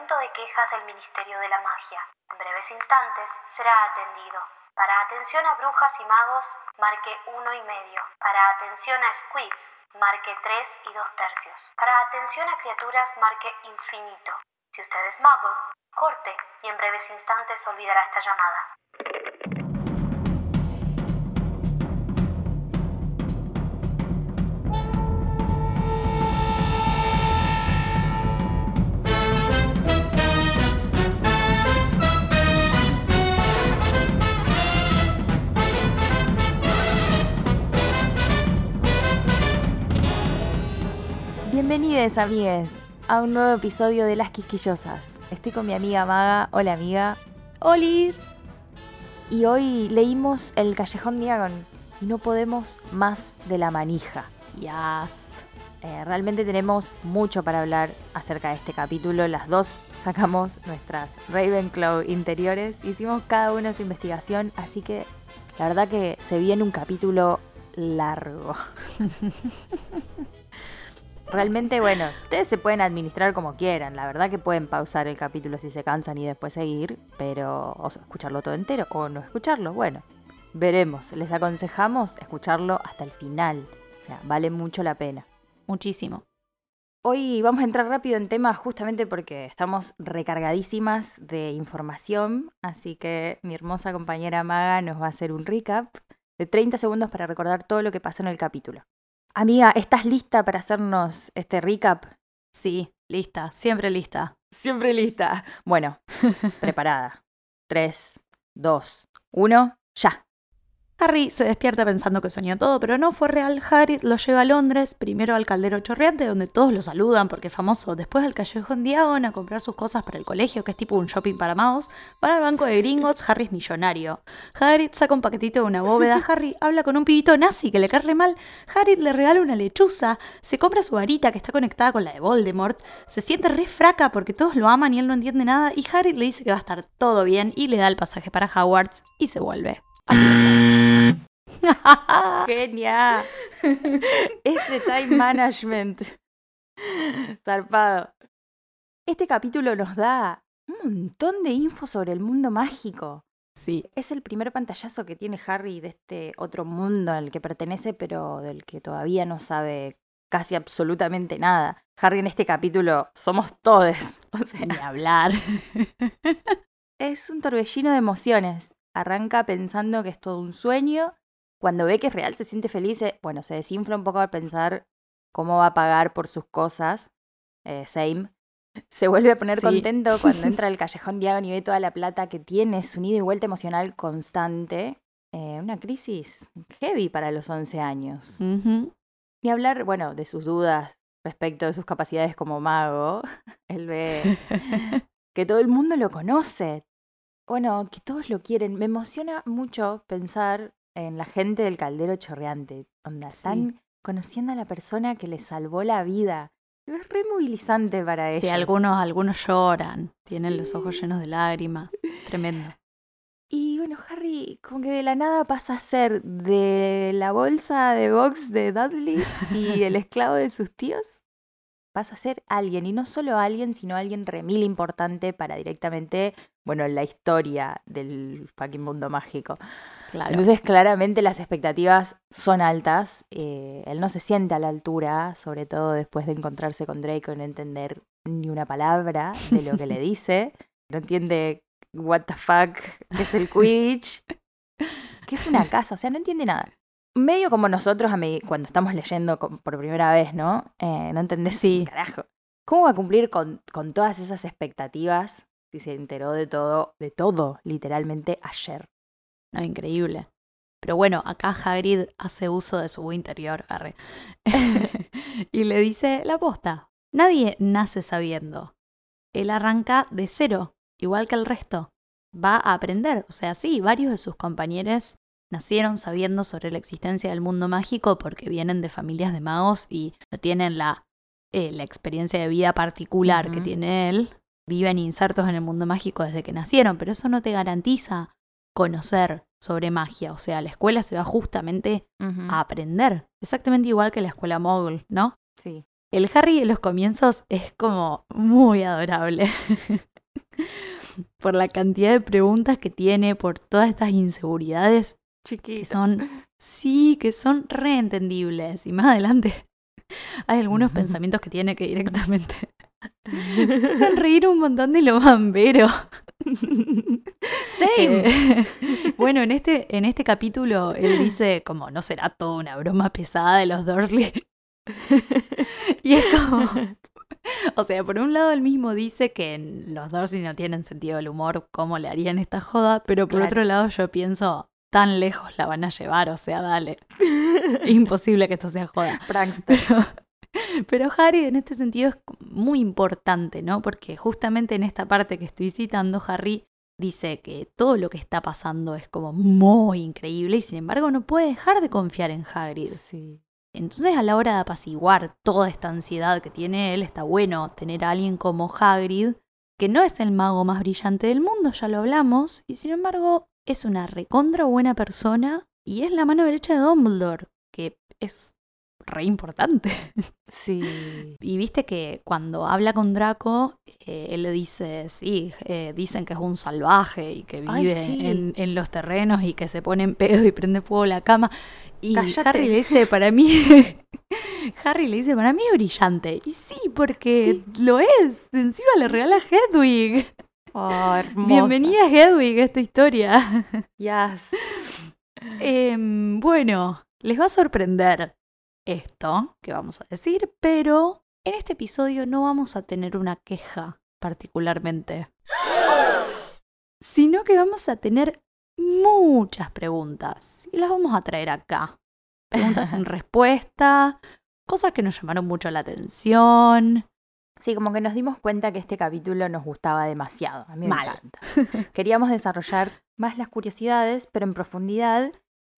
Departamento de Quejas del Ministerio de la Magia. En breves instantes será atendido. Para atención a brujas y magos, marque uno y medio. Para atención a squids, marque 3 y 2 tercios. Para atención a criaturas, marque infinito. Si usted es mago, corte y en breves instantes olvidará esta llamada. Bienvenidos, amigues, a un nuevo episodio de Las Quisquillosas. Estoy con mi amiga Maga. Hola, amiga. ¡Olis! Y hoy leímos El Callejón Diagon y no podemos más de la manija. Yes. Eh, realmente tenemos mucho para hablar acerca de este capítulo. Las dos sacamos nuestras Ravenclaw interiores, hicimos cada una su investigación, así que la verdad que se viene un capítulo largo. Realmente, bueno, ustedes se pueden administrar como quieran. La verdad que pueden pausar el capítulo si se cansan y después seguir, pero o sea, escucharlo todo entero o no escucharlo. Bueno, veremos. Les aconsejamos escucharlo hasta el final. O sea, vale mucho la pena. Muchísimo. Hoy vamos a entrar rápido en tema justamente porque estamos recargadísimas de información, así que mi hermosa compañera Maga nos va a hacer un recap de 30 segundos para recordar todo lo que pasó en el capítulo. Amiga, ¿estás lista para hacernos este recap? Sí, lista, siempre lista. Siempre lista. Bueno, preparada. 3, 2, 1, ya. Harry se despierta pensando que soñó todo, pero no fue real. Hagrid lo lleva a Londres, primero al caldero chorreante, donde todos lo saludan porque es famoso, después al callejón Diagon a comprar sus cosas para el colegio, que es tipo un shopping para magos, para el banco de Gringotts, Harry es millonario. Hagrid saca un paquetito de una bóveda, Harry habla con un pibito nazi que le cae mal, Hagrid le regala una lechuza, se compra su varita que está conectada con la de Voldemort, se siente re fraca porque todos lo aman y él no entiende nada, y Hagrid le dice que va a estar todo bien y le da el pasaje para Hogwarts y se vuelve. Genia. Ese time management. Zarpado. Este capítulo nos da un montón de info sobre el mundo mágico. Sí. Es el primer pantallazo que tiene Harry de este otro mundo al que pertenece, pero del que todavía no sabe casi absolutamente nada. Harry en este capítulo somos todes. O sea, Ni hablar. es un torbellino de emociones. Arranca pensando que es todo un sueño. Cuando ve que es real, se siente feliz. Bueno, se desinfla un poco al pensar cómo va a pagar por sus cosas. Eh, same. Se vuelve a poner Sí. contento cuando entra al callejón Diagon y ve toda la plata que tiene, su ida y vuelta emocional constante. Eh, una crisis heavy para los 11 años. Ujú. Ni hablar, bueno, de sus dudas respecto de sus capacidades como mago. Él ve que todo el mundo lo conoce. Bueno, que todos lo quieren. Me emociona mucho pensar en la gente del caldero chorreante. Onda, Sí. están conociendo a la persona que les salvó la vida. Es re movilizante para ellos. Sí, algunos, algunos lloran, tienen los ojos llenos de lágrimas. Tremendo. Y bueno, Harry como que de la nada pasa a ser de la bolsa de box de Dudley y el esclavo de sus tíos. Pasa a ser alguien, y no solo alguien, sino alguien remil importante para directamente, bueno, la historia del fucking mundo mágico. Claro. Entonces, claramente las expectativas son altas. eh, él no se siente a la altura, sobre todo después de encontrarse con Draco y no entender ni una palabra de lo que le dice. No entiende what the fuck, qué es el Quidditch, qué es una casa, o sea, no entiende nada. Medio como nosotros cuando estamos leyendo por primera vez, ¿no? Eh, no entendés Sí. carajo. ¿Cómo va a cumplir con, con todas esas expectativas si se enteró de todo, de todo, literalmente ayer? No, increíble. Pero bueno, acá Hagrid hace uso de su interior, arre. y le dice la posta. Nadie nace sabiendo. Él arranca de cero, igual que el resto. Va a aprender. O sea, sí, varios de sus compañeros nacieron sabiendo sobre la existencia del mundo mágico porque vienen de familias de magos y no tienen la, eh, la experiencia de vida particular que tiene él. Viven insertos en el mundo mágico desde que nacieron, pero eso no te garantiza conocer sobre magia. O sea, la escuela se va justamente a aprender. Exactamente igual que la escuela Mogul, ¿no? Sí. El Harry en los comienzos es como muy adorable. por la cantidad de preguntas que tiene, por todas estas inseguridades que Chiquito. son, sí, que son reentendibles. Y más adelante hay algunos pensamientos que tiene que directamente hacen reír un montón de los bamberos. Same. Eh, bueno, en este, en este capítulo él dice como no será toda una broma pesada de los Dursley. y es como... O sea, por un lado él mismo dice que los Dursley no tienen sentido del humor, ¿cómo le harían esta joda? Pero por Claro. otro lado yo pienso, tan lejos la van a llevar, o sea, dale. Imposible que esto sea joda. Prankster. Pero, pero Harry en este sentido es muy importante, ¿no? Porque justamente en esta parte que estoy citando, Harry dice que todo lo que está pasando es como muy increíble y sin embargo no puede dejar de confiar en Hagrid. Sí. Entonces a la hora de apaciguar toda esta ansiedad que tiene él, está bueno tener a alguien como Hagrid, que no es el mago más brillante del mundo, ya lo hablamos, y sin embargo es una recontra buena persona y es la mano derecha de Dumbledore, que es re importante. Sí. Y viste que cuando habla con Draco, eh, él le dice, sí, eh, dicen que es un salvaje y que Ay, vive sí. en, en los terrenos y que se pone en pedo y prende fuego la cama. Y Cállate. Harry le dice, para mí, Harry le dice, para mí es brillante. Y sí, porque lo es. Encima le regala a Hedwig. Oh. Bienvenida Hedwig a esta historia. Yes. Em, bueno, les va a sorprender esto que vamos a decir, pero en este episodio no vamos a tener una queja particularmente, sino que vamos a tener muchas preguntas y las vamos a traer acá. Preguntas en respuesta, cosas que nos llamaron mucho la atención. Sí, como que nos dimos cuenta que este capítulo nos gustaba demasiado. A mí me Mal. encanta. Queríamos desarrollar más las curiosidades, pero en profundidad.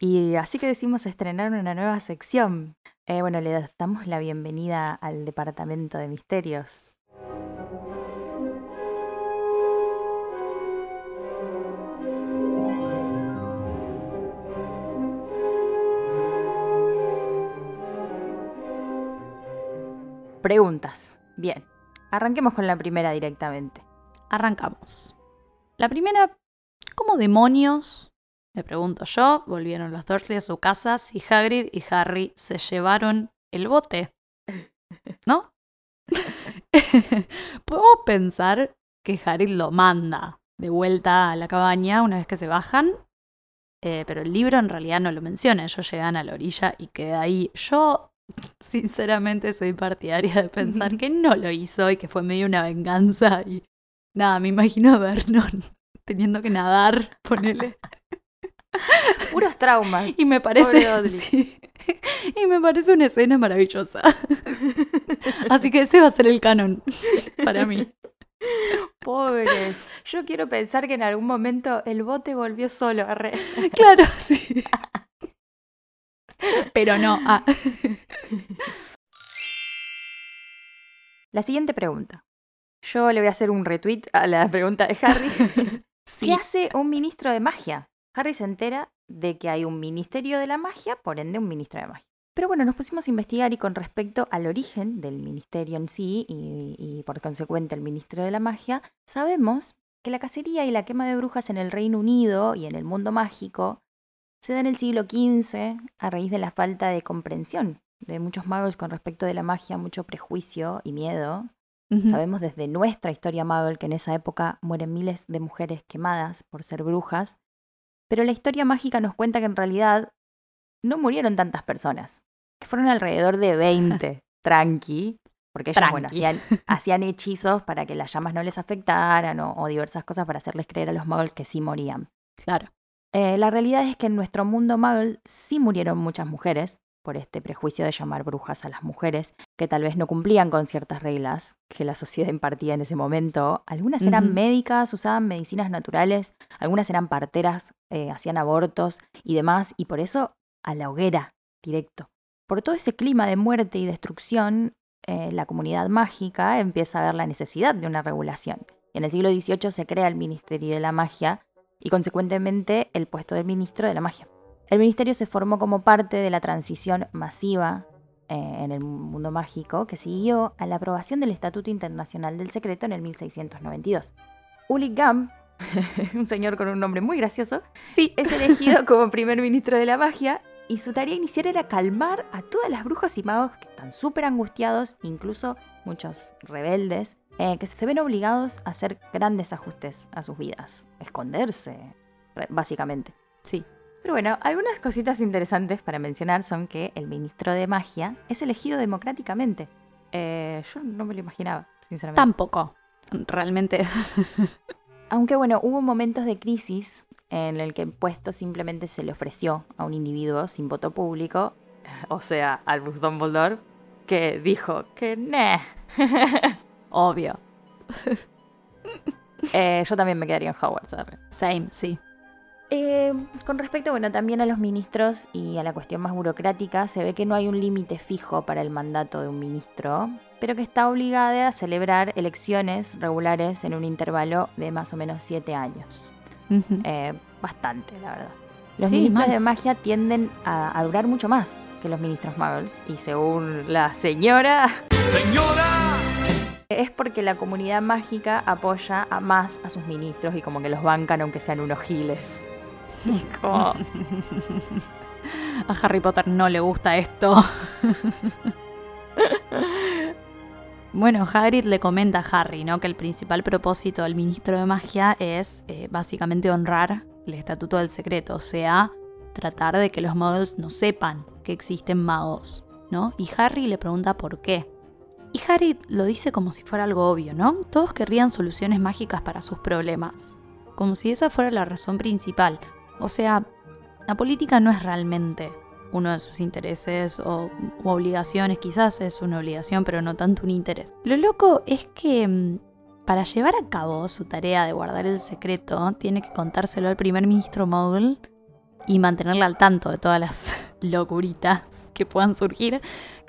Y así que decidimos estrenar una nueva sección. Eh, bueno, le damos la bienvenida al Departamento de Misterios. Preguntas. Bien, arranquemos con la primera directamente. Arrancamos. La primera, ¿cómo demonios? Me pregunto yo, volvieron los Dursley a su casa si Hagrid y Harry se llevaron el bote. ¿No? Podemos pensar que Hagrid lo manda de vuelta a la cabaña una vez que se bajan, eh, pero el libro en realidad no lo menciona. Ellos llegan a la orilla y queda ahí. Yo, sinceramente, soy partidaria de pensar que no lo hizo y que fue medio una venganza. Y nada, me imagino a Vernon teniendo que nadar, ponele. Puros traumas. Y me parece. Sí. y me parece una escena maravillosa. Así que ese va a ser el canon para mí. Pobres. Yo quiero pensar que en algún momento el bote volvió solo. arre. Claro, sí. Pero no. ah. La siguiente pregunta. Yo le voy a hacer un retweet a la pregunta de Harry. Sí. ¿Qué hace un ministro de magia? Harry se entera de que hay un ministerio de la magia, por ende un ministro de magia. Pero bueno, nos pusimos a investigar y con respecto al origen del ministerio en sí y, y por consecuente el ministro de la magia, sabemos que la cacería y la quema de brujas en el Reino Unido y en el mundo mágico se da en el siglo XV a raíz de la falta de comprensión de muchos magos con respecto de la magia, mucho prejuicio y miedo. Sabemos desde nuestra historia Muggle que en esa época mueren miles de mujeres quemadas por ser brujas, pero la historia mágica nos cuenta que en realidad no murieron tantas personas, que fueron alrededor de 20, tranqui, porque ellas, bueno, hacían, hacían hechizos para que las llamas no les afectaran o, o diversas cosas para hacerles creer a los muggles que sí morían. Claro. Eh, la realidad es que en nuestro mundo muggle sí murieron muchas mujeres por este prejuicio de llamar brujas a las mujeres, que tal vez no cumplían con ciertas reglas que la sociedad impartía en ese momento. Algunas eran médicas, usaban medicinas naturales, algunas eran parteras, eh, hacían abortos y demás, y por eso a la hoguera, directo. Por todo ese clima de muerte y destrucción, eh, la comunidad mágica empieza a ver la necesidad de una regulación. Y en el siglo XVIII se crea el Ministerio de la Magia y consecuentemente el puesto del ministro de la magia. El ministerio se formó como parte de la transición masiva eh, en el mundo mágico que siguió a la aprobación del Estatuto Internacional del Secreto en el 1692. Uli Gam, un señor con un nombre muy gracioso, Sí. es elegido como primer ministro de la magia y su tarea inicial era calmar a todas las brujas y magos que están súper angustiados, incluso muchos rebeldes, eh, que se ven obligados a hacer grandes ajustes a sus vidas, esconderse, básicamente. Sí. Pero bueno, algunas cositas interesantes para mencionar son que el ministro de magia es elegido democráticamente. Eh, yo no me lo imaginaba, sinceramente. Tampoco. Realmente. Aunque bueno, hubo momentos de crisis en el que el puesto simplemente se le ofreció a un individuo sin voto público, o sea, Albus Dumbledore, que dijo que nah. Obvio. Eh, yo también me quedaría en Hogwarts. arre. Same, sí. Eh, con respecto, bueno, también a los ministros y a la cuestión más burocrática, se ve que no hay un límite fijo para el mandato de un ministro, pero que está obligada a celebrar elecciones regulares en un intervalo de más o menos siete años. Eh, bastante, la verdad. Los Sí, ministros mal. de magia tienden a, a durar mucho más que los ministros muggles, y según la señora, Señora, es porque la comunidad mágica apoya a más a sus ministros y como que los bancan aunque sean unos giles. A Harry Potter no le gusta esto. bueno, Hagrid le comenta a Harry, ¿no? Que el principal propósito del ministro de magia es eh, básicamente honrar el estatuto del secreto, o sea, tratar de que los muggles no sepan que existen magos, ¿no? Y Harry le pregunta por qué. Y Harry lo dice como si fuera algo obvio, ¿no? Todos querrían soluciones mágicas para sus problemas, como si esa fuera la razón principal. O sea, la política no es realmente uno de sus intereses o u obligaciones, quizás es una obligación, pero no tanto un interés. Lo loco es que mm, para llevar a cabo su tarea de guardar el secreto, tiene que contárselo al primer ministro Mogul y mantenerla al tanto de todas las locuritas que puedan surgir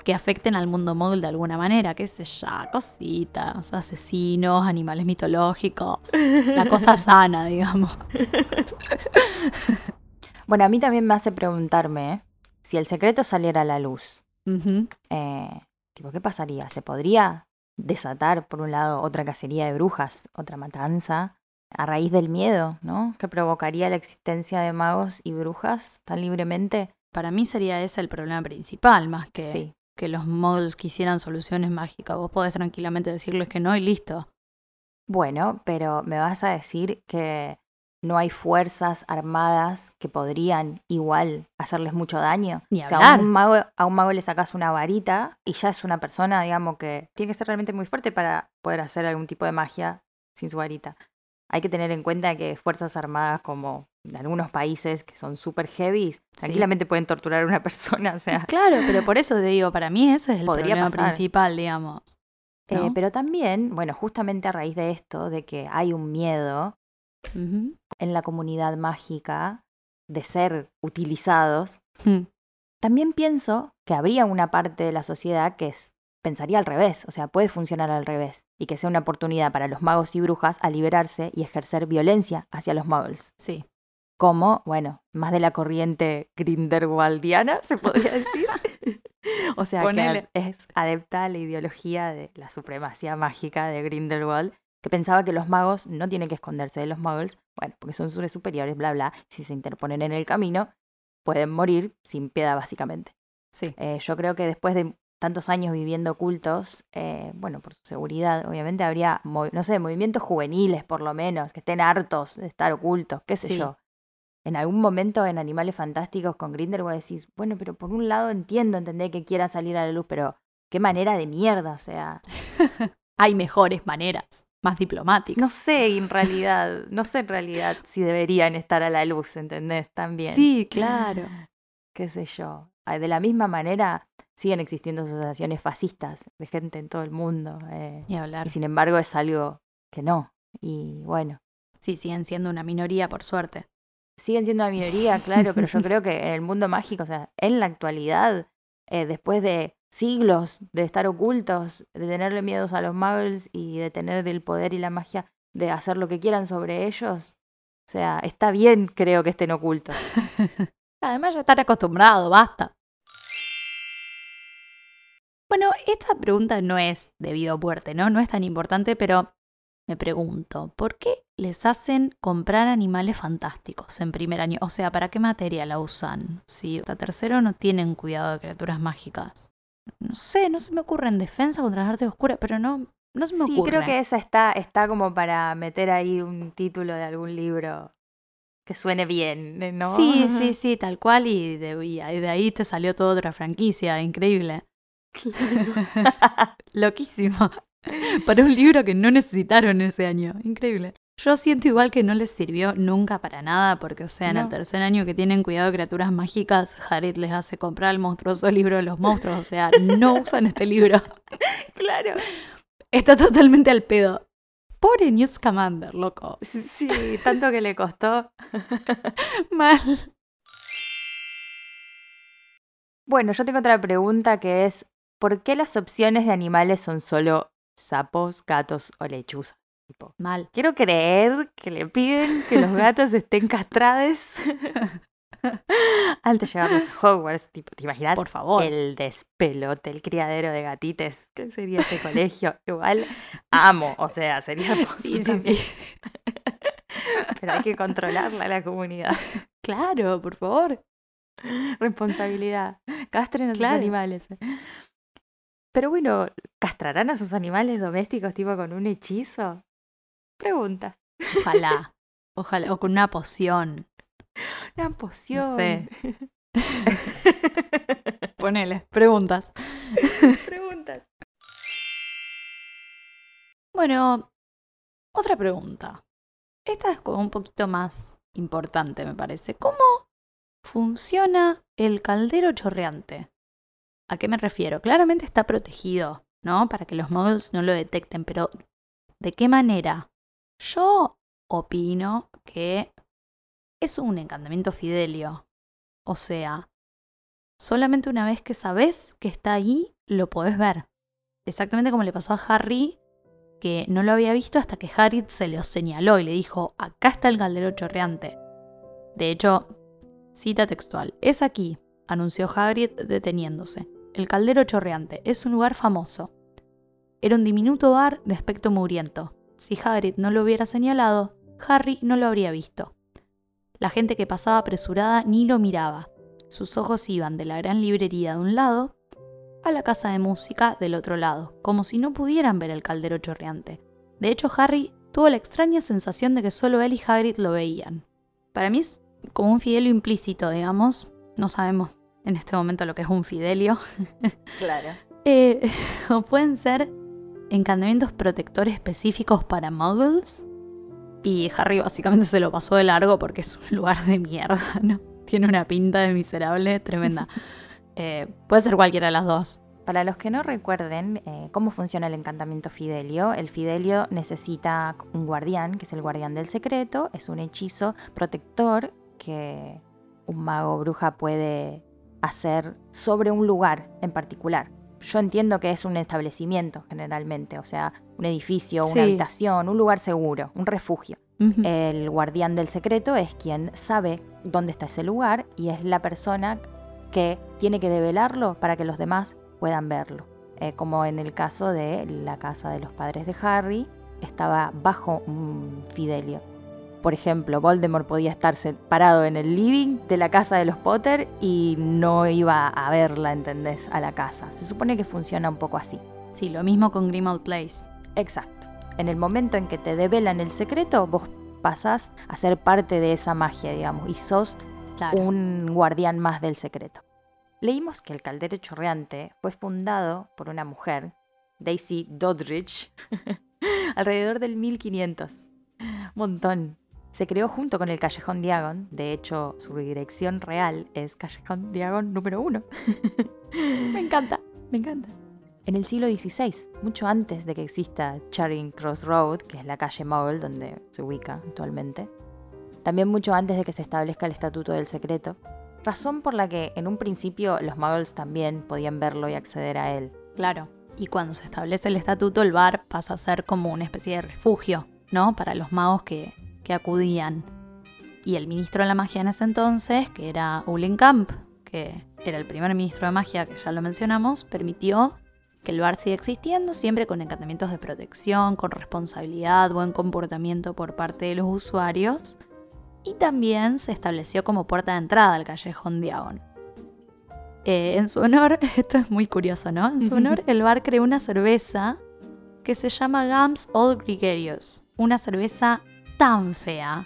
que afecten al mundo Mogul de alguna manera, qué sé yo, cositas, asesinos, animales mitológicos, la cosa sana, digamos. bueno, a mí también me hace preguntarme ¿eh? si el secreto saliera a la luz. Eh, tipo, ¿qué pasaría? ¿Se podría desatar, por un lado, otra cacería de brujas, otra matanza, a raíz del miedo, ¿no? Que provocaría la existencia de magos y brujas tan libremente. Para mí sería ese el problema principal, más que, Sí. Que los mods quisieran soluciones mágicas. Vos podés tranquilamente decirles que no y listo. Bueno, pero me vas a decir que no hay fuerzas armadas que podrían igual hacerles mucho daño. Ni o sea, a un, mago, a un mago le sacas una varita y ya es una persona, digamos, que tiene que ser realmente muy fuerte para poder hacer algún tipo de magia sin su varita. Hay que tener en cuenta que fuerzas armadas como de algunos países que son súper heavy, tranquilamente pueden torturar a una persona, o sea, Claro, pero por eso te digo, para mí ese es el Podría problema pasar. principal, digamos. eh, pero también, bueno, justamente a raíz de esto, de que hay un miedo en la comunidad mágica de ser utilizados, Mm. también pienso que habría una parte de la sociedad que es- pensaría al revés, o sea, puede funcionar al revés, y que sea una oportunidad para los magos y brujas a liberarse y ejercer violencia hacia los muggles. Sí. Como, bueno, más de la corriente grindelwaldiana, se podría decir. o sea, Ponele. que es adepta a la ideología de la supremacía mágica de Grindelwald, que pensaba que los magos no tienen que esconderse de los muggles, bueno, porque son seres superiores, bla, bla, si se interponen en el camino, pueden morir sin piedad, básicamente. Sí. Eh, yo creo que después de tantos años viviendo ocultos, eh, bueno, por su seguridad, obviamente habría, no sé, movimientos juveniles por lo menos, que estén hartos de estar ocultos, qué sé Sí. yo. En algún momento en Animales Fantásticos con Grindelwald decís, bueno, pero por un lado entiendo, entender que quiera salir a la luz, pero qué manera de mierda, o sea, Hay mejores maneras, más diplomáticas. no sé en realidad, no sé en realidad si deberían estar a la luz, ¿entendés? También. Sí, claro. qué sé yo. Ah, De la misma manera, siguen existiendo asociaciones fascistas de gente en todo el mundo. eh, Ni hablar. y sin embargo, es algo que no. Y bueno, Sí, siguen siendo una minoría, por suerte. Siguen siendo una minoría, claro, pero yo creo que en el mundo mágico, o sea, en la actualidad, eh, después de siglos de estar ocultos, de tenerle miedos a los muggles y de tener el poder y la magia de hacer lo que quieran sobre ellos, o sea, está bien, creo que estén ocultos. Además ya están acostumbrados, basta. Bueno, esta pregunta no es debido a muerte, ¿no? No es tan importante, pero me pregunto, ¿por qué les hacen comprar animales fantásticos en primer año? O sea, ¿para qué materia la usan? Si hasta tercero no tienen cuidado de criaturas mágicas. No sé, no se me ocurre en defensa contra las artes oscuras, pero no, no se me sí, ocurre. creo que esa está, está como para meter ahí un título de algún libro que suene bien, ¿no? Sí, sí, sí, tal cual, y de, y de ahí te salió toda otra franquicia, increíble. Loquísimo. Para un libro que no necesitaron ese año, increíble. Yo siento igual que no les sirvió nunca para nada, porque, o sea, en el tercer año que tienen cuidado de criaturas mágicas, Harriet les hace comprar el monstruoso libro de los monstruos, o sea, no usan este libro. claro. Está totalmente al pedo. Pobre Newt Scamander, loco. Sí, tanto que le costó. Mal. Bueno, yo tengo otra pregunta que es, ¿por qué las opciones de animales son solo sapos, gatos o lechuzas? Tipo, Mal. quiero creer que le piden que los gatos estén castrados antes de llevarlos a Hogwarts. Tipo, ¿te imaginas? Por favor. El despelote, el criadero de gatites. ¿Qué sería ese colegio? Igual amo, o sea, sería Sí, sí, sí. Pero hay que controlarla la comunidad. Claro, por favor. Responsabilidad. Castren a sus Claro. animales. Pero bueno, ¿castrarán a sus animales domésticos tipo con un hechizo? Preguntas. Ojalá. Ojalá. O con una poción. Una poción. sé. Ponele. Preguntas. Preguntas. Bueno, otra pregunta. Esta es como un poquito más importante, me parece. ¿Cómo funciona el caldero chorreante? ¿A qué me refiero? Claramente está protegido, ¿no? Para que los muggles no lo detecten, pero ¿de qué manera? Yo opino que es un encantamiento fidelio. O sea, solamente una vez que sabes que está ahí, lo podés ver. Exactamente como le pasó a Harry que no lo había visto hasta que Harry se lo señaló y le dijo, acá está el caldero chorreante. De hecho, cita textual, es aquí, anunció Hagrid deteniéndose. El caldero chorreante es un lugar famoso. Era un diminuto bar de aspecto mugriento. Si Hagrid no lo hubiera señalado, Harry no lo habría visto. La gente que pasaba apresurada ni lo miraba. Sus ojos iban de la gran librería de un lado a la casa de música del otro lado, como si no pudieran ver el caldero chorreante. De hecho, Harry tuvo la extraña sensación de que solo él y Hagrid lo veían. Para mí es como un fidelio implícito, digamos. No sabemos en este momento lo que es un fidelio. Claro. Eh, o pueden ser encantamientos protectores específicos para muggles. Y Harry básicamente se lo pasó de largo porque es un lugar de mierda, ¿no? Tiene una pinta de miserable tremenda. Eh, puede ser cualquiera de las dos. Para los que no recuerden eh, cómo funciona el encantamiento Fidelio, el Fidelio necesita un guardián, que es el guardián del secreto, es un hechizo protector que un mago o bruja puede hacer sobre un lugar en particular. Yo entiendo que es un establecimiento generalmente, o sea, un edificio, una habitación, un lugar seguro, un refugio. El guardián del secreto es quien sabe dónde está ese lugar y es la persona que tiene que develarlo para que los demás puedan verlo. Eh, como en el caso de la casa de los padres de Harry, estaba bajo un fidelio. Por ejemplo, Voldemort podía estar parado en el living de la casa de los Potter y no iba a verla, ¿entendés? A la casa. Se supone que funciona un poco así. Sí, lo mismo con Grimald Place. Exacto. En el momento en que te develan el secreto, vos pasás a ser parte de esa magia, digamos, y sos Claro. un guardián más del secreto. Leímos que el caldero chorreante fue fundado por una mujer, Daisy Doddridge, alrededor del 1500. Montón. Se creó junto con el Callejón Diagon, de hecho su dirección real es Callejón Diagon número uno. Me encanta, me encanta. En el siglo XVI, mucho antes de que exista Charing Cross Road, que es la calle Muggle donde se ubica actualmente, también mucho antes de que se establezca el Estatuto del Secreto, razón por la que en un principio los muggles también podían verlo y acceder a él. Claro. Y cuando se establece el estatuto, el bar pasa a ser como una especie de refugio, ¿no? Para los magos que, que acudían. Y el ministro de la magia en ese entonces, que era Camp, que era el primer ministro de magia, que ya lo mencionamos, permitió que el bar sigue existiendo, siempre con encantamientos de protección, con responsabilidad, buen comportamiento por parte de los usuarios, y también se estableció como puerta de entrada al callejón Diagon. Eh, en su honor, esto es muy curioso, ¿no? En su honor, el bar creó una cerveza que se llama Gams Old Gregarious, una cerveza tan fea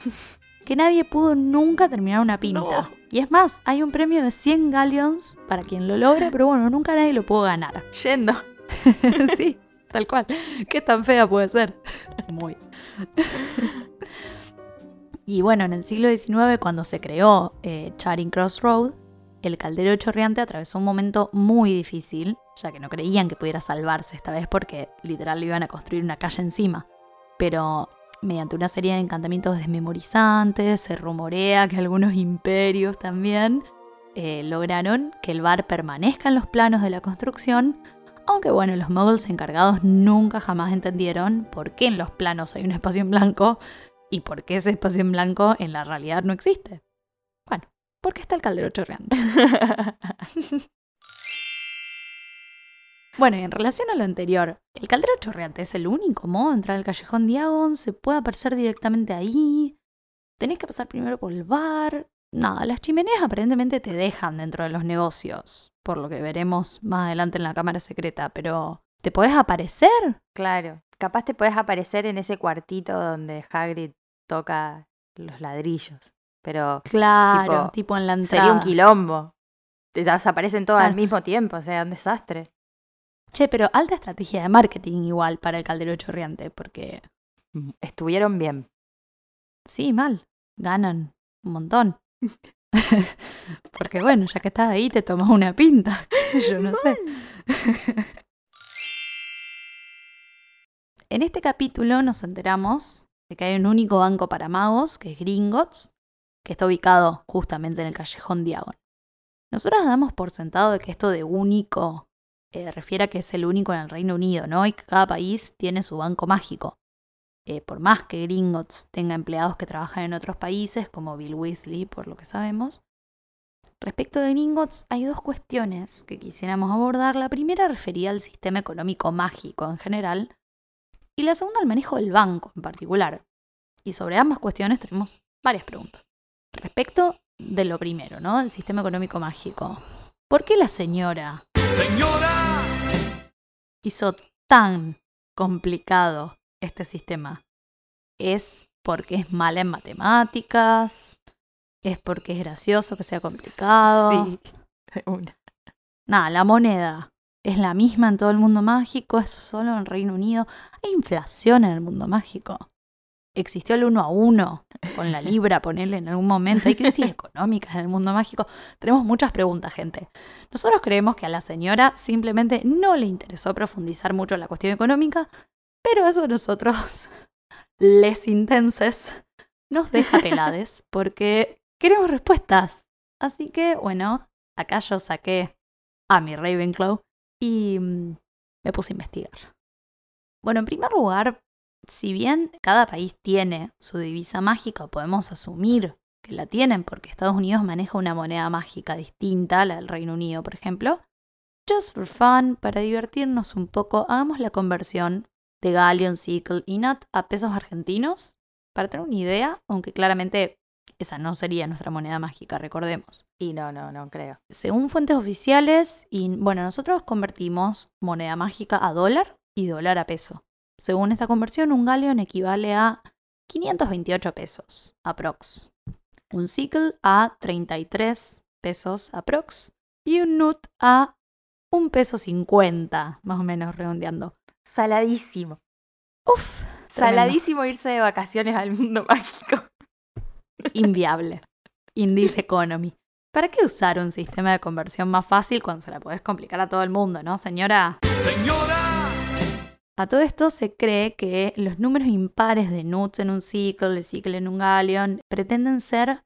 que nadie pudo nunca terminar una pinta. Y es más, hay un premio de 100 galleons para quien lo logre, pero bueno, nunca nadie lo pudo ganar. Yendo. sí, tal cual. ¿Qué tan fea puede ser? Muy. y bueno, en el siglo XIX, cuando se creó eh, Charing Cross Road, el caldero chorreante atravesó un momento muy difícil, ya que no creían que pudiera salvarse esta vez porque literal le iban a construir una calle encima. Pero mediante una serie de encantamientos desmemorizantes, se rumorea que algunos imperios también eh, lograron que el bar permanezca en los planos de la construcción, aunque bueno, los moguls encargados nunca jamás entendieron por qué en los planos hay un espacio en blanco y por qué ese espacio en blanco en la realidad no existe. Bueno, ¿por qué está el caldero chorreando? Bueno, y en relación a lo anterior, ¿el caldero chorreante es el único modo de entrar al callejón Diagon? ¿Se puede aparecer directamente ahí? ¿Tenés que pasar primero por el bar? Nada, las chimeneas aparentemente te dejan dentro de los negocios, por lo que veremos más adelante en la cámara secreta, pero ¿te podés aparecer? Claro, capaz te puedes aparecer en ese cuartito donde Hagrid toca los ladrillos, pero Claro, tipo, en la entrada. sería un quilombo. Te desaparecen todos al Claro. mismo tiempo, o sea, un desastre. Che, pero alta estrategia de marketing igual para el caldero chorreante, porque Estuvieron bien. sí, mal, ganan un montón. porque bueno, ya que estás ahí te tomas una pinta, yo no sé. en este capítulo nos enteramos de que hay un único banco para magos, que es Gringotts, que está ubicado justamente en el callejón Diagon. Nosotros damos por sentado de que esto de único eh, refiere a que es el único en el Reino Unido, ¿no? Y que cada país tiene su banco mágico. Eh, por más que Gringotts tenga empleados que trabajan en otros países, como Bill Weasley, por lo que sabemos. Respecto de Gringotts, hay dos cuestiones que quisiéramos abordar. La primera refería al sistema económico mágico en general, y la segunda al manejo del banco en particular. Y sobre ambas cuestiones tenemos varias preguntas. Respecto de lo primero, ¿no? El sistema económico mágico. ¿Por qué la señora hizo tan complicado este sistema? ¿Es porque es mala en matemáticas? ¿Es porque es gracioso que sea complicado? Sí, una. Nada, la moneda es la misma en todo el mundo mágico, es solo en Reino Unido. Hay inflación en el mundo mágico. Existió el uno a uno con la libra, ponerle en algún momento. Hay crisis económicas en el mundo mágico. Tenemos muchas preguntas, gente. Nosotros creemos que a la señora simplemente no le interesó profundizar mucho en la cuestión económica, pero eso a nosotros, les intenses, nos deja pelades porque queremos respuestas. Así que, bueno, acá yo saqué a mi Ravenclaw y mm, me puse a investigar. Bueno, en primer lugar, si bien cada país tiene su divisa mágica, podemos asumir que la tienen porque Estados Unidos maneja una moneda mágica distinta a la del Reino Unido, por ejemplo, just for fun, para divertirnos un poco, hagamos la conversión de Galleon, Sickle y Nut a pesos argentinos para tener una idea, aunque claramente esa no sería nuestra moneda mágica, recordemos. Y no, no, no creo. Según fuentes oficiales, y bueno, nosotros convertimos moneda mágica a dólar y dólar a peso. Según esta conversión, un galleon equivale a 528 pesos, aprox. Un sickle a 33 pesos, aprox. Y un nut a un peso 50, más o menos redondeando. Saladísimo. Uf, Saladísimo irse de vacaciones al mundo mágico. inviable. Indice economy. ¿Para qué usar un sistema de conversión más fácil cuando se la podés complicar a todo el mundo, no, señora? A todo esto se cree que los números impares de nuts en un sickle, de sickle en un galleon, pretenden ser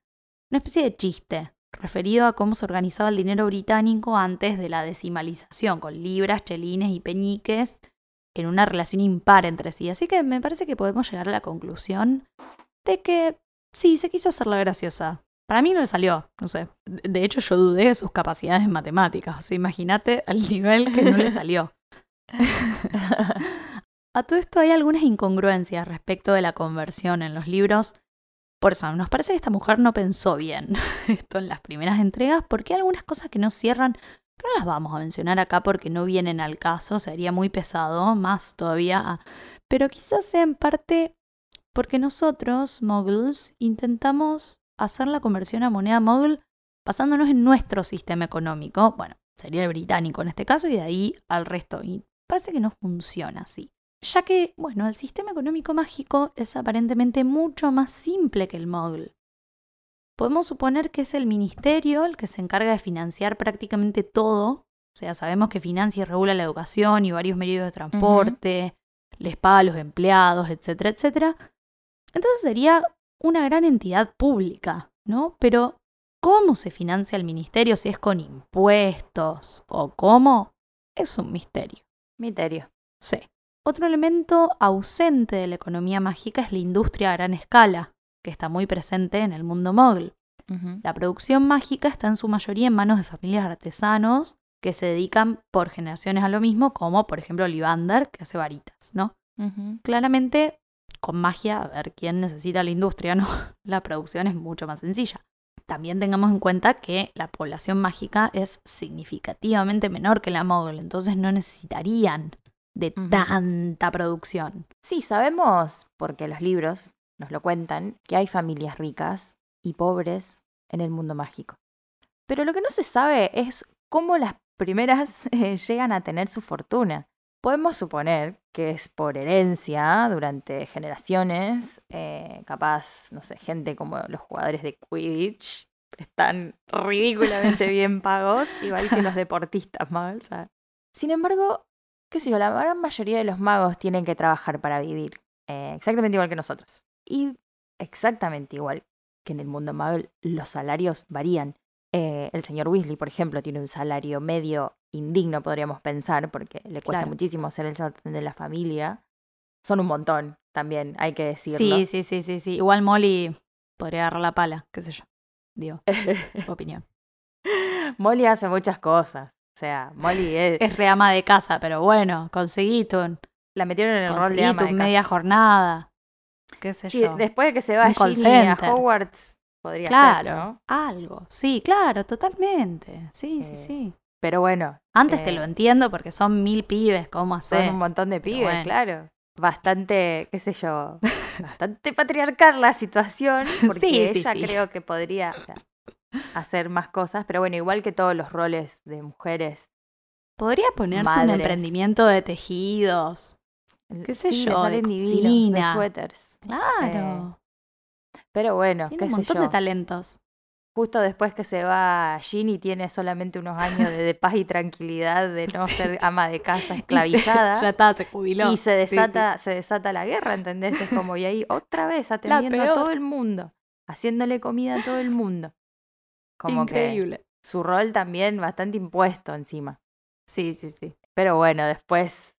una especie de chiste, referido a cómo se organizaba el dinero británico antes de la decimalización, con libras, chelines y peñiques, en una relación impar entre sí. Así que me parece que podemos llegar a la conclusión de que sí, se quiso hacer la graciosa. Para mí no le salió, no sé. De hecho, yo dudé de sus capacidades matemáticas. O sea, imagínate al nivel que no le salió. A todo esto hay algunas incongruencias respecto de la conversión en los libros. Por eso, nos parece que esta mujer no pensó bien esto en las primeras entregas, porque hay algunas cosas que no cierran, que no las vamos a mencionar acá porque no vienen al caso, sería muy pesado, más todavía. Pero quizás sea en parte porque nosotros, muggles, intentamos hacer la conversión a moneda muggle basándonos en nuestro sistema económico. Bueno, sería el británico en este caso, y de ahí al resto. Y parece que no funciona así ya que, bueno, el sistema económico mágico es aparentemente mucho más simple que el Mogul. Podemos suponer que es el ministerio el que se encarga de financiar prácticamente todo, o sea, sabemos que financia y regula la educación y varios medios de transporte, les paga a los empleados, etcétera, etcétera. Entonces sería una gran entidad pública, ¿no? Pero, ¿cómo se financia el ministerio si es con impuestos o cómo? Es un misterio. Misterio. Sí. Otro elemento ausente de la economía mágica es la industria a gran escala, que está muy presente en el mundo mogul. La producción mágica está en su mayoría en manos de familias artesanos que se dedican por generaciones a lo mismo, como por ejemplo Livander, que hace varitas, ¿no? Claramente, con magia, a ver quién necesita la industria, ¿no? La producción es mucho más sencilla. También tengamos en cuenta que la población mágica es significativamente menor que la mogul, entonces no necesitarían de tanta producción. Sí, sabemos, porque los libros nos lo cuentan, que hay familias ricas y pobres en el mundo mágico. Pero lo que no se sabe es cómo las primeras eh, llegan a tener su fortuna. Podemos suponer que es por herencia durante generaciones, eh, capaz, no sé, gente como los jugadores de Quidditch están ridículamente bien pagos, igual que los deportistas, ¿no? Sin embargo, qué sé yo, la gran mayoría de los magos tienen que trabajar para vivir. Eh, exactamente igual que nosotros. Y exactamente igual que en el mundo mago los salarios varían. Eh, el señor Weasley, por ejemplo, tiene un salario medio indigno, podríamos pensar, porque le cuesta muchísimo ser el sartén de la familia. Son un montón, también, hay que decirlo. Sí, sí, sí, sí, sí. Igual Molly podría agarrar la pala, qué sé yo. Digo, opinión. Molly hace muchas cosas. O sea, Molly es... Es reama de casa, pero bueno, conseguí tu... La metieron en el rol de ama tu media jornada. Qué sé yo. Después de que se va a Ginny a Hogwarts, podría claro, ser, ¿no? algo. Sí, claro, totalmente. Sí, sí, eh, sí. Pero bueno. Antes te eh, lo entiendo porque son mil pibes, ¿cómo hacer? Son un montón de pibes, claro. Bastante, qué sé yo, bastante patriarcal la situación, porque ella creo que podría, hacer más cosas, pero bueno, igual que todos los roles de mujeres. Podría ponerse un emprendimiento de tejidos, qué sé yo, de, de suéteres. Claro. Eh, pero bueno, tiene un montón de talentos. Justo después que se va Ginny tiene solamente unos años de, paz y tranquilidad de no ser ama de casa esclavizada. ya está, se jubiló. Y se desata, se desata la guerra, ¿entendés? Es como, y ahí otra vez atendiendo a todo el mundo, haciéndole comida a todo el mundo. Como Increíble. su rol también bastante impuesto encima. Sí, sí, sí. Pero bueno, después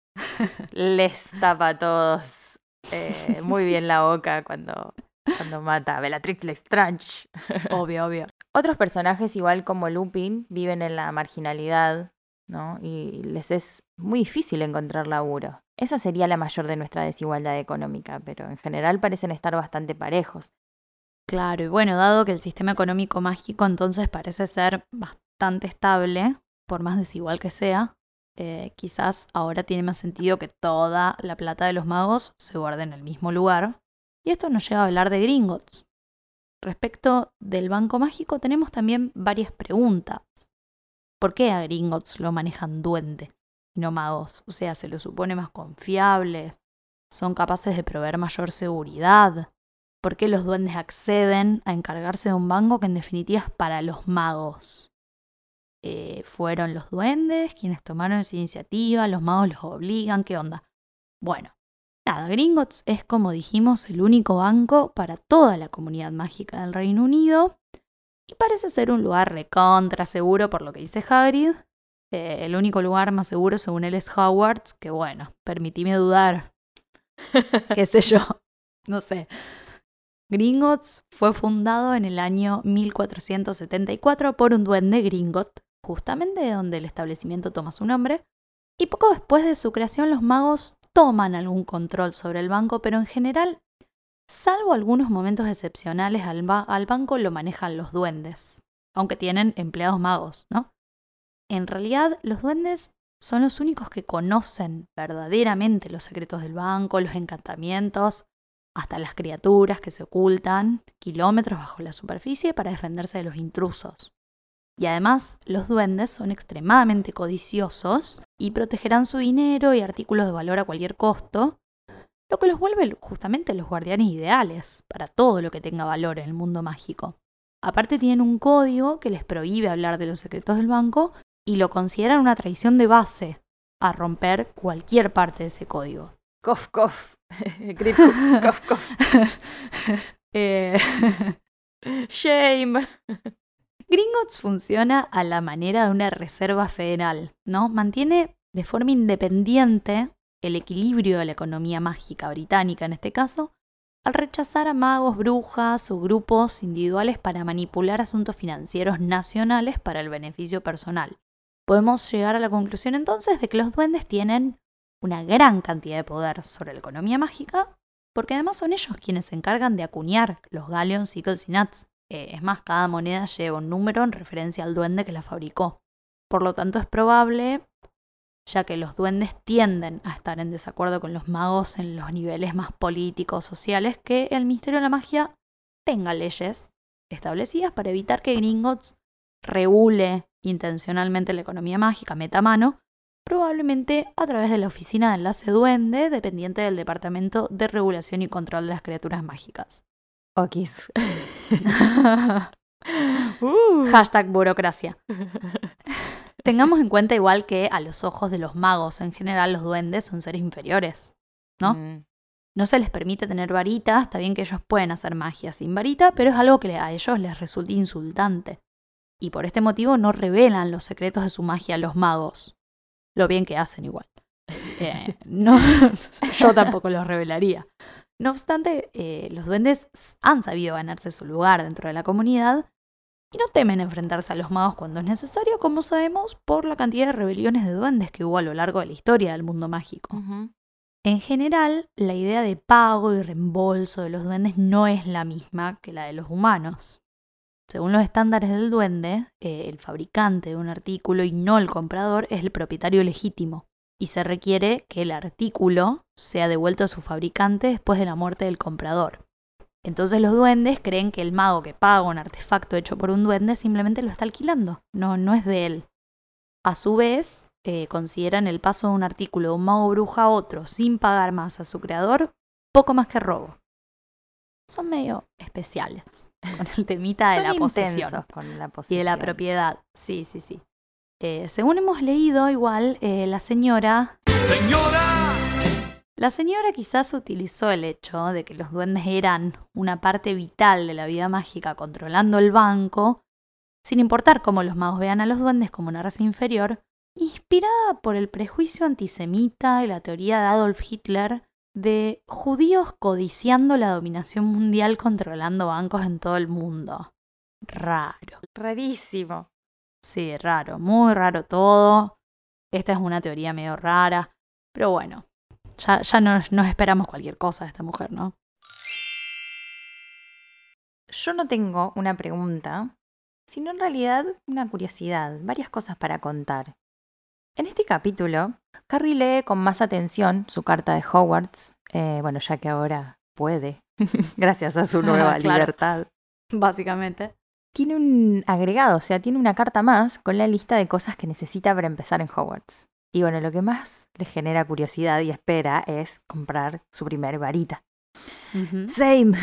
les tapa a todos eh, muy bien la boca cuando, cuando mata a Bellatrix Lestrange. obvio, obvio. Otros personajes, igual como Lupin, viven en la marginalidad, ¿no? Y les es muy difícil encontrar laburo. Esa sería la mayor de nuestra desigualdad económica, pero en general parecen estar bastante parejos. Claro, y bueno, dado que el sistema económico mágico entonces parece ser bastante estable, por más desigual que sea, eh, quizás ahora tiene más sentido que toda la plata de los magos se guarde en el mismo lugar. Y esto nos lleva a hablar de Gringotts. Respecto del banco mágico tenemos también varias preguntas. ¿Por qué a Gringotts lo manejan duendes y no magos? O sea, ¿se lo supone más confiables? ¿Son capaces de proveer mayor seguridad? Por qué los duendes acceden a encargarse de un banco que en definitiva es para los magos. Eh, ¿Fueron los duendes quienes tomaron esa iniciativa? ¿Los magos los obligan? ¿Qué onda? Bueno, nada, Gringotts es como dijimos el único banco para toda la comunidad mágica del Reino Unido y parece ser un lugar recontra seguro por lo que dice Hagrid. Eh, el único lugar más seguro según él es Hogwarts, que bueno, permitíme dudar. qué sé yo, no sé. Gringotts fue fundado en el año 1474 por un duende Gringot, justamente de donde el establecimiento toma su nombre, Y poco después de su creación los magos toman algún control sobre el banco, pero en general, salvo algunos momentos excepcionales, al, al banco lo manejan los duendes, aunque tienen empleados magos, ¿no? En realidad, los duendes son los únicos que conocen verdaderamente los secretos del banco, los encantamientos, hasta las criaturas que se ocultan kilómetros bajo la superficie para defenderse de los intrusos. Y además, los duendes son extremadamente codiciosos y protegerán su dinero y artículos de valor a cualquier costo, lo que los vuelve justamente los guardianes ideales para todo lo que tenga valor en el mundo mágico. Aparte tienen un código que les prohíbe hablar de los secretos del banco y lo consideran una traición de base a romper cualquier parte de ese código. Cof, cof. cof, cof. Eh, Shame. Gringotts funciona a la manera de una reserva federal, ¿no? Mantiene de forma independiente el equilibrio de la economía mágica británica en este caso, al rechazar a magos, brujas o grupos individuales para manipular asuntos financieros nacionales para el beneficio personal. Podemos llegar a la conclusión entonces de que los duendes tienen una gran cantidad de poder sobre la economía mágica, porque además son ellos quienes se encargan de acuñar los galleons, sickles y nuts. Eh, es más, cada moneda lleva un número en referencia al duende que la fabricó. Por lo tanto, es probable, ya que los duendes tienden a estar en desacuerdo con los magos en los niveles más políticos, sociales, que el misterio de la magia tenga leyes establecidas para evitar que Gringotts regule intencionalmente la economía mágica, meta mano, probablemente a través de la oficina de enlace duende, dependiente del Departamento de Regulación y Control de las Criaturas Mágicas. Okis. Uh. Hashtag burocracia. Tengamos en cuenta igual que a los ojos de los magos en general los duendes son seres inferiores, ¿no? Mm. No se les permite tener varita, está bien que ellos pueden hacer magia sin varita, pero es algo que a ellos les resulta insultante y por este motivo no revelan los secretos de su magia a los magos. Lo bien que hacen igual. Eh, no, yo tampoco los revelaría. No obstante, eh, los duendes han sabido ganarse su lugar dentro de la comunidad y no temen enfrentarse a los magos cuando es necesario, como sabemos por la cantidad de rebeliones de duendes que hubo a lo largo de la historia del mundo mágico. En general, la idea de pago y reembolso de los duendes no es la misma que la de los humanos. Según los estándares del duende, eh, el fabricante de un artículo y no el comprador es el propietario legítimo y se requiere que el artículo sea devuelto a su fabricante después de la muerte del comprador. Entonces los duendes creen que el mago que paga un artefacto hecho por un duende simplemente lo está alquilando, no, no es de él. A su vez, eh, consideran el paso de un artículo de un mago bruja a otro sin pagar más a su creador poco más que robo son medio especiales con el temita de la posesión. Con la Y de la propiedad. Sí, sí, sí. Eh, según hemos leído, igual, eh, la señora. ¡Señora! La señora quizás utilizó el hecho de que los duendes eran una parte vital de la vida mágica controlando el banco, sin importar cómo los magos vean a los duendes como una raza inferior, inspirada por el prejuicio antisemita y la teoría de Adolf Hitler de judíos codiciando la dominación mundial controlando bancos en todo el mundo. Raro. Rarísimo. Sí, raro, muy raro todo. Esta es una teoría medio rara, pero bueno, ya, ya nos, nos esperamos cualquier cosa de esta mujer, ¿no? Yo no tengo una pregunta, sino en realidad una curiosidad, varias cosas para contar. En este capítulo, Carrie lee con más atención su carta de Hogwarts, eh, bueno, ya que ahora puede, gracias a su nueva libertad. Básicamente. Tiene un agregado, o sea, tiene una carta más con la lista de cosas que necesita para empezar en Hogwarts. Y bueno, lo que más le genera curiosidad y espera es comprar su primer varita. Same.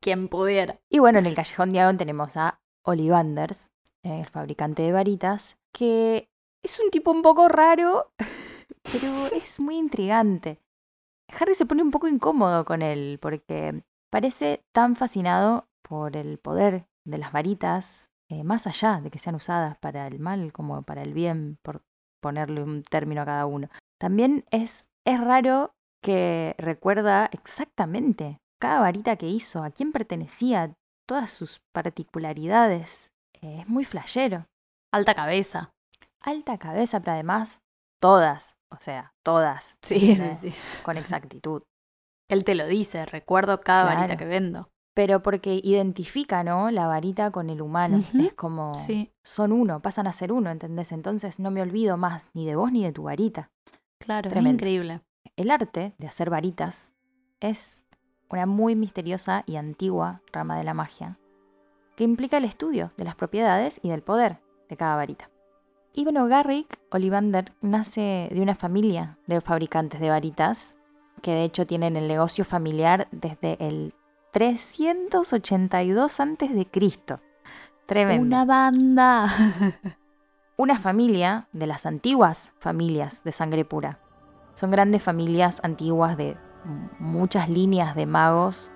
Quien pudiera. Y bueno, en el Callejón Diagon tenemos a Ollivanders, el fabricante de varitas, que es un tipo un poco raro, pero es muy intrigante. Harry se pone un poco incómodo con él porque parece tan fascinado por el poder de las varitas, eh, más allá de que sean usadas para el mal como para el bien, por ponerle un término a cada uno. También es, es raro que recuerda exactamente cada varita que hizo, a quién pertenecía, todas sus particularidades. Eh, es muy flashero. Alta cabeza alta cabeza, pero además todas, o sea, todas. Sí, sí, sí. Con exactitud. Él te lo dice, recuerdo cada varita que vendo. Pero porque identifica, ¿no? La varita con el humano. Es como, Sí, son uno, pasan a ser uno, ¿entendés? Entonces no me olvido más ni de vos ni de tu varita. claro, es increíble. El arte de hacer varitas es una muy misteriosa y antigua rama de la magia que implica el estudio de las propiedades y del poder de cada varita. Y bueno, Garrick Ollivander nace de una familia de fabricantes de varitas que de hecho tienen el negocio familiar desde el 382 antes de Cristo. Tremendo Una banda. una familia de las antiguas familias de sangre pura. Son grandes familias antiguas de muchas líneas de magos.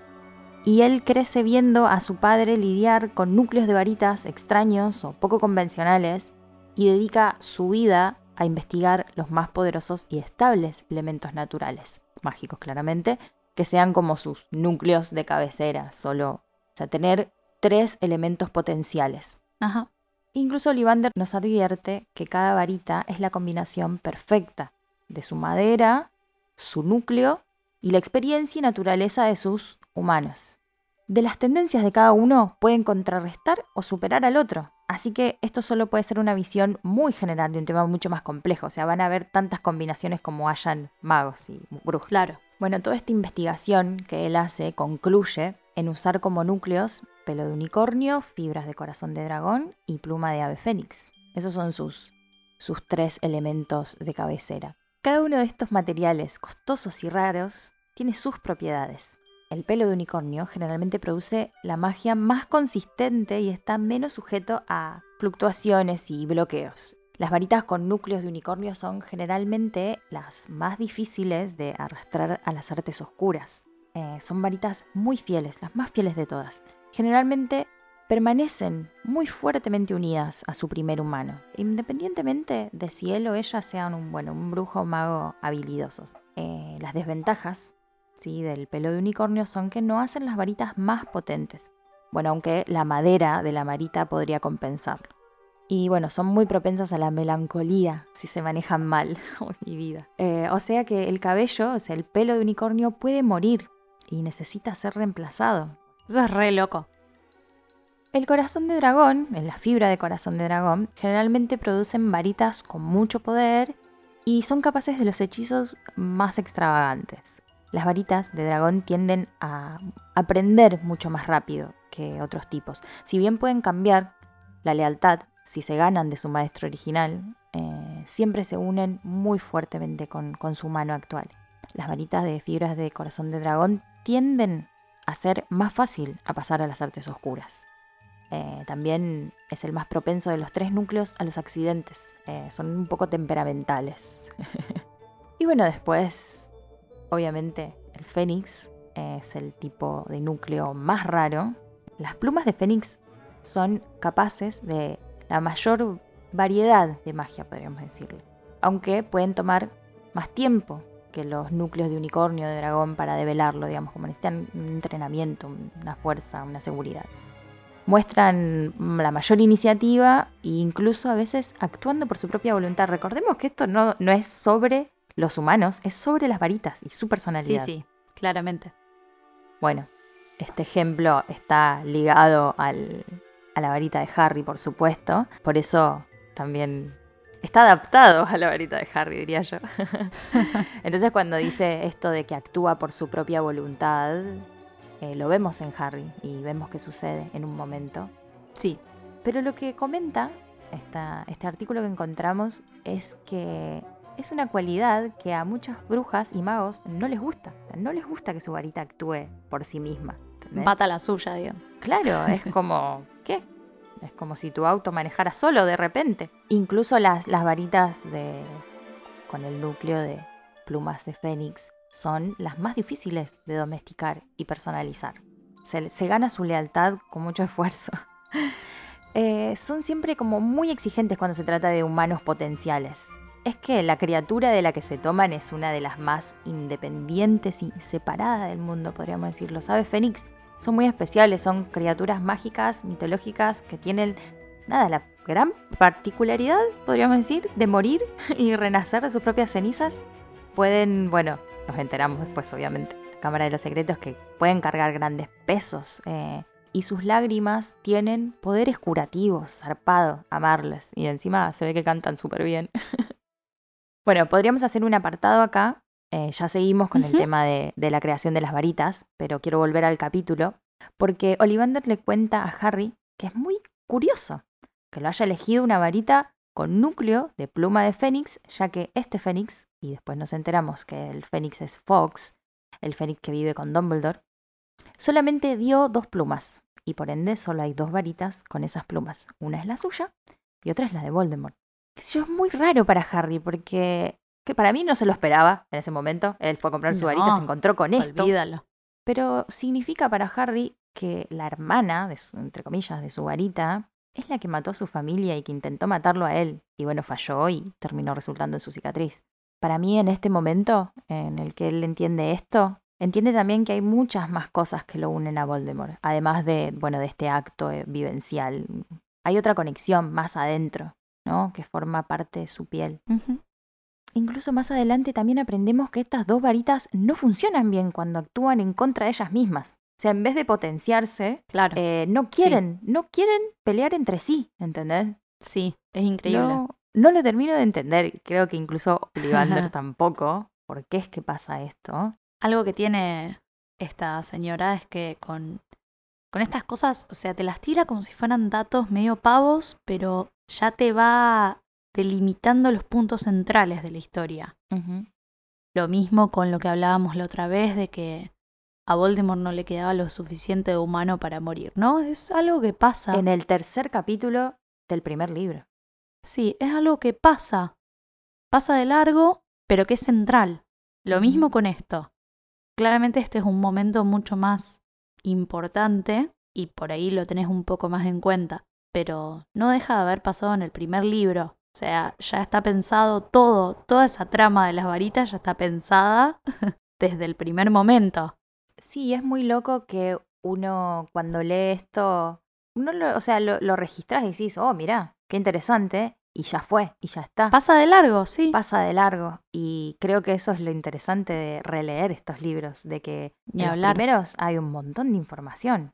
Y él crece viendo a su padre lidiar con núcleos de varitas extraños o poco convencionales y dedica su vida a investigar los más poderosos y estables elementos naturales, mágicos claramente, que sean como sus núcleos de cabecera, solo, o sea, tener tres elementos potenciales. Ajá. Incluso Olivander nos advierte que cada varita es la combinación perfecta de su madera, su núcleo y la experiencia y naturaleza de sus humanos. De las tendencias de cada uno pueden contrarrestar o superar al otro. Así que esto solo puede ser una visión muy general de un tema mucho más complejo. O sea, van a haber tantas combinaciones como hayan magos y brujos. Claro. Bueno, toda esta investigación que él hace concluye en usar como núcleos pelo de unicornio, fibras de corazón de dragón y pluma de ave fénix. Esos son sus, sus tres elementos de cabecera. Cada uno de estos materiales costosos y raros tiene sus propiedades. El pelo de unicornio generalmente produce la magia más consistente y está menos sujeto a fluctuaciones y bloqueos. Las varitas con núcleos de unicornio son generalmente las más difíciles de arrastrar a las artes oscuras. Eh, son varitas muy fieles, las más fieles de todas. Generalmente permanecen muy fuertemente unidas a su primer humano, independientemente de si él o ella sean un, brujo o mago habilidosos. Eh, las desventajas ¿sí? del pelo de unicornio son que no hacen las varitas más potentes. Bueno, aunque la madera de la varita podría compensarlo. Y bueno, son muy propensas a la melancolía si se manejan mal. Mi vida. Eh, o sea que el cabello, o sea, el pelo de unicornio puede morir y necesita ser reemplazado. Eso es re loco. El corazón de dragón, en la fibra de corazón de dragón, generalmente producen varitas con mucho poder y son capaces de los hechizos más extravagantes. Las varitas de dragón tienden a aprender mucho más rápido que otros tipos. Si bien pueden cambiar la lealtad si se ganan de su maestro original, eh, siempre se unen muy fuertemente con, su mano actual. Las varitas de fibras de corazón de dragón tienden a ser más fácil a pasar a las artes oscuras. Eh, también es el más propenso de los tres núcleos a los accidentes. Eh, son un poco temperamentales. y bueno, después, obviamente, el fénix es el tipo de núcleo más raro. Las plumas de fénix son capaces de la mayor variedad de magia, podríamos decirlo. Aunque pueden tomar más tiempo que los núcleos de unicornio, de dragón, para develarlo, digamos, como necesitan un entrenamiento, una fuerza, una seguridad muestran la mayor iniciativa e incluso a veces actuando por su propia voluntad. Recordemos que esto no, no es sobre los humanos, es sobre las varitas y su Sí, personalidad. sí, claramente. Bueno, este ejemplo está ligado al- a la varita de Harry, por supuesto. Por eso también está adaptado a la varita de Harry, diría yo. Entonces cuando dice esto de que actúa por su propia voluntad, eh, lo vemos en Harry y vemos que sucede en un momento. Sí, Pero lo que comenta esta- este artículo que encontramos es que es una cualidad que a muchas brujas y magos no les gusta. No les gusta que su varita actúe por sí misma. pata la suya, digamos. Claro, es como, ¿qué? Es como si tu auto manejara solo de repente. Incluso las, las varitas de, con el núcleo de plumas de fénix son las más difíciles de domesticar y personalizar. Se, se gana su lealtad con mucho esfuerzo. Eh, son siempre como muy exigentes cuando se trata de humanos potenciales. Es que la criatura de la que se toman es una de las más independientes y separadas del mundo, podríamos decirlo. ¿Sabes? Fénix son muy especiales, son criaturas mágicas, mitológicas, que tienen, nada, la, gran particularidad, podríamos decir, de morir y renacer de sus propias cenizas, pueden, bueno, nos enteramos después, obviamente, la Cámara de los Secretos, que pueden cargar grandes pesos. Eh, y sus lágrimas tienen poderes curativos, zarpado, amarles. Y encima se ve que cantan súper bien. bueno, podríamos hacer un apartado acá. Eh, ya seguimos con el tema de, de la creación de las varitas, pero quiero volver al capítulo, porque Ollivander le cuenta a Harry que es muy curioso que lo haya elegido una varita con núcleo de pluma de fénix, ya que este fénix, y después nos enteramos que el fénix es Fox, el fénix que vive con Dumbledore, solamente dio dos plumas, y por ende solo hay dos varitas con esas plumas. Una es la suya y otra es la de Voldemort. Es muy raro para Harry, porque que para mí no se lo esperaba en ese momento. Él fue a comprar su varita, se encontró con esto. Olvídalo. Pero significa para Harry que la hermana, de entre comillas, de su varita, es la que mató a su familia y que intentó matarlo a él. Y bueno, falló y terminó resultando en su cicatriz. Para mí, en este momento en el que él entiende esto, entiende también que hay muchas más cosas que lo unen a Voldemort, además de, bueno, de este acto eh, vivencial. Hay otra conexión más adentro, ¿no? Que forma parte de su piel. Incluso más adelante también aprendemos que estas dos varitas no funcionan bien cuando actúan en contra de ellas mismas. O sea, en vez de potenciarse, claro. Eh, no quieren, no quieren pelear entre sí, ¿entendés? Sí, es increíble. No, no lo termino de entender. Creo que incluso Ollivander tampoco. ¿Por qué es que pasa esto? Algo que tiene esta señora es que con, con estas cosas, o sea, te las tira como si fueran datos medio pavos, pero ya te va delimitando los puntos centrales de la historia. Lo mismo con lo que hablábamos la otra vez de que a Voldemort no le quedaba lo suficiente de humano para morir, ¿no? Es algo que pasa. En el tercer capítulo del primer libro. Sí, es algo que pasa. Pasa de largo, pero que es central. Lo mismo con esto. Claramente este es un momento mucho más importante y por ahí lo tenés un poco más en cuenta, pero no deja de haber pasado en el primer libro. O sea, ya está pensado todo, toda esa trama de las varitas ya está pensada desde el primer momento. Sí, es muy loco que uno cuando lee esto, uno lo, o sea, lo, lo registras y decís, oh, mira, qué interesante, y ya fue, y ya está. Pasa de largo, sí. Pasa de largo. Y creo que eso es lo interesante de releer estos libros, de que Ni en hablar. los primeros hay un montón de información.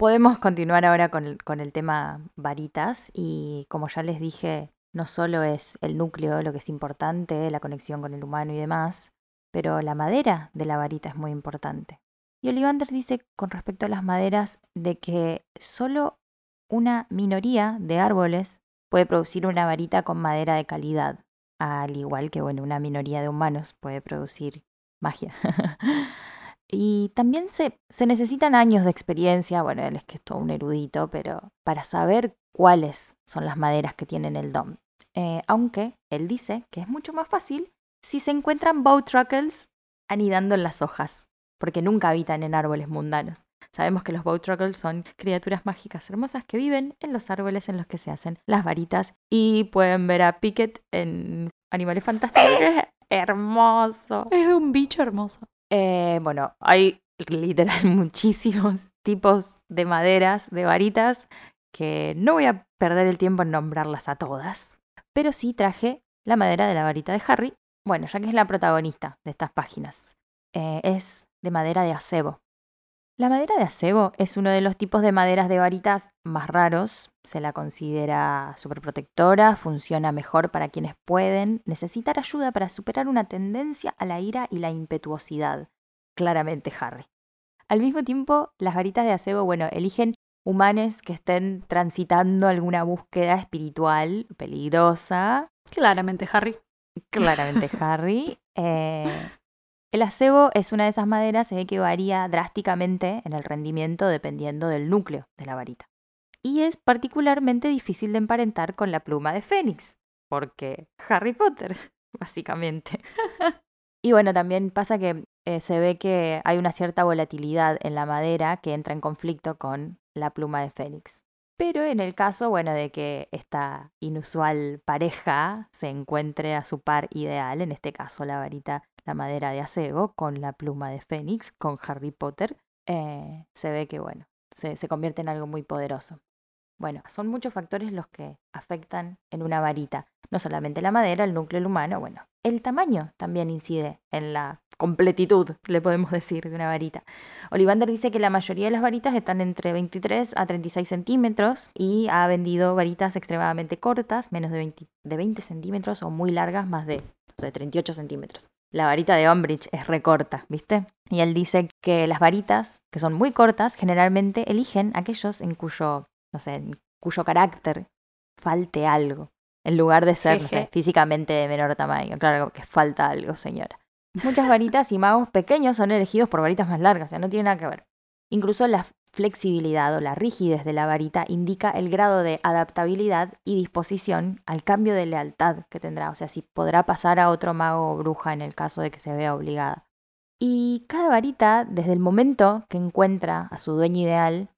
Podemos continuar ahora con el, tema varitas y como ya les dije, no solo es el núcleo lo que es importante, la conexión con el humano y demás, pero la madera de la varita es muy importante. Y Ollivander dice con respecto a las maderas de que solo una minoría de árboles puede producir una varita con madera de calidad, al igual que bueno, una minoría de humanos puede producir magia. y también se, se, necesitan años de experiencia, bueno, él es que es todo un erudito, pero para saber cuáles son las maderas que tienen el DOM. Eh, aunque él dice que es mucho más fácil si se encuentran bowtruckles anidando en las hojas, porque nunca habitan en árboles mundanos. Sabemos que los bowtruckles son criaturas mágicas hermosas que viven en los árboles en los que se hacen las varitas y pueden ver a Pickett en Animales Fantásticos, hermoso. Es un bicho hermoso. Eh, bueno, hay literal muchísimos tipos de maderas, de varitas, que no voy a perder el tiempo en nombrarlas a todas, pero sí traje la madera de la varita de Harry, bueno, ya que es la protagonista de estas páginas. Eh, es de madera de acebo. La madera de acebo es uno de los tipos de maderas de varitas más raros. Se la considera superprotectora, funciona mejor para quienes pueden necesitar ayuda para superar una tendencia a la ira y la impetuosidad. Claramente Harry. Al mismo tiempo, las varitas de acebo, bueno, eligen humanes que estén transitando alguna búsqueda espiritual peligrosa. Claramente Harry. Claramente Harry. Eh, el acebo es una de esas maderas que varía drásticamente en el rendimiento dependiendo del núcleo de la varita. Y es particularmente difícil de emparentar con la pluma de Fénix, porque Harry Potter, básicamente. y bueno, también pasa que eh, se ve que hay una cierta volatilidad en la madera que entra en conflicto con la pluma de Fénix. Pero en el caso, bueno, de que esta inusual pareja se encuentre a su par ideal, en este caso la varita, la madera de acebo, con la pluma de Fénix, con Harry Potter, eh, se ve que, bueno, se, se convierte en algo muy poderoso. Bueno, son muchos factores los que afectan en una varita. No solamente la madera, el núcleo humano, bueno, el tamaño también incide en la completitud, le podemos decir, de una varita. Olivander dice que la mayoría de las varitas están entre 23 a 36 centímetros y ha vendido varitas extremadamente cortas, menos de 20, de 20 centímetros, o muy largas, más de, de 38 centímetros. La varita de Ombridge es recorta, ¿viste? Y él dice que las varitas, que son muy cortas, generalmente eligen aquellos en cuyo no sé, en cuyo carácter falte algo, en lugar de ser, no sé, físicamente de menor tamaño. Claro que falta algo, señora. Muchas varitas y magos pequeños son elegidos por varitas más largas, o sea, no tiene nada que ver. Incluso la flexibilidad o la rigidez de la varita indica el grado de adaptabilidad y disposición al cambio de lealtad que tendrá, o sea, si podrá pasar a otro mago o bruja en el caso de que se vea obligada. Y cada varita, desde el momento que encuentra a su dueño ideal,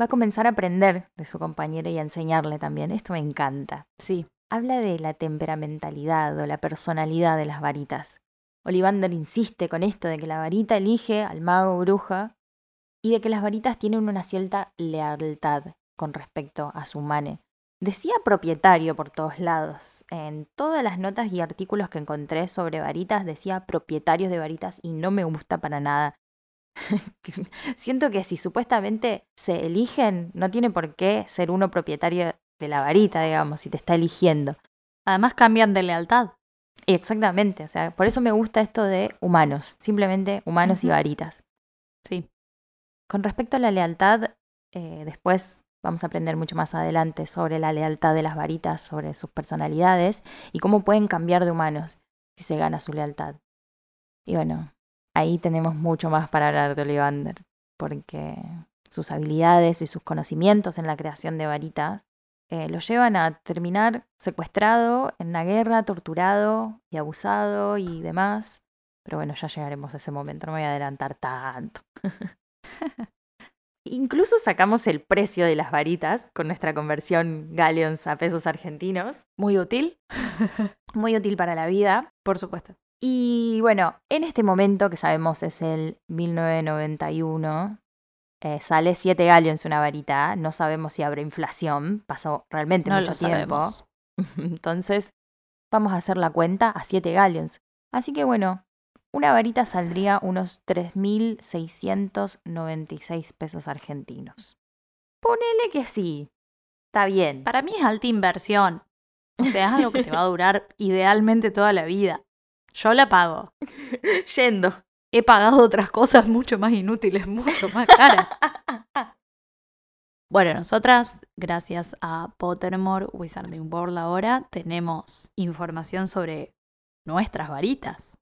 va a comenzar a aprender de su compañera y a enseñarle también. Esto me encanta. Sí, habla de la temperamentalidad o la personalidad de las varitas. Olivander insiste con esto de que la varita elige al mago bruja y de que las varitas tienen una cierta lealtad con respecto a su mane. Decía propietario por todos lados. En todas las notas y artículos que encontré sobre varitas decía propietarios de varitas y no me gusta para nada. Siento que si supuestamente se eligen, no tiene por qué ser uno propietario de la varita, digamos, si te está eligiendo. Además cambian de lealtad. Exactamente, o sea, por eso me gusta esto de humanos, simplemente humanos y varitas. Sí. Con respecto a la lealtad, eh, después vamos a aprender mucho más adelante sobre la lealtad de las varitas, sobre sus personalidades y cómo pueden cambiar de humanos si se gana su lealtad. Y bueno, ahí tenemos mucho más para hablar de Olivander, porque sus habilidades y sus conocimientos en la creación de varitas eh, lo llevan a terminar secuestrado en la guerra, torturado y abusado y demás. Pero bueno, ya llegaremos a ese momento, no me voy a adelantar tanto. Incluso sacamos el precio de las varitas con nuestra conversión galleons a pesos argentinos. Muy útil. Muy útil para la vida. Por supuesto. Y bueno, en este momento, que sabemos es el 1991, eh, sale 7 galleons una varita. No sabemos si habrá inflación. Pasó realmente mucho tiempo. Entonces, vamos a hacer la cuenta a 7 galleons. Así que bueno, una varita saldría unos 3.696 pesos argentinos. Ponele que sí. Está bien. Para mí es alta inversión. O sea, es algo que te va a durar idealmente toda la vida. Yo la pago. Yendo. He pagado otras cosas mucho más inútiles, mucho más caras. bueno, nosotras, gracias a Pottermore Wizarding World ahora, tenemos información sobre nuestras varitas.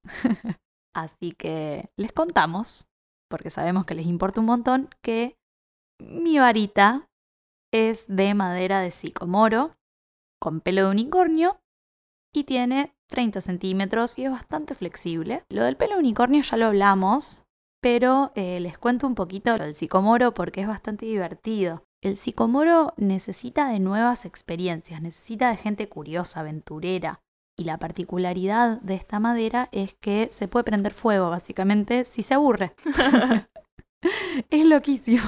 Así que les contamos, porque sabemos que les importa un montón, que mi varita es de madera de sicomoro, con pelo de unicornio, y tiene 30 centímetros y es bastante flexible. Lo del pelo unicornio ya lo hablamos, pero eh, les cuento un poquito del psicomoro porque es bastante divertido. El psicomoro necesita de nuevas experiencias, necesita de gente curiosa, aventurera. Y la particularidad de esta madera es que se puede prender fuego, básicamente, si se aburre. es loquísimo.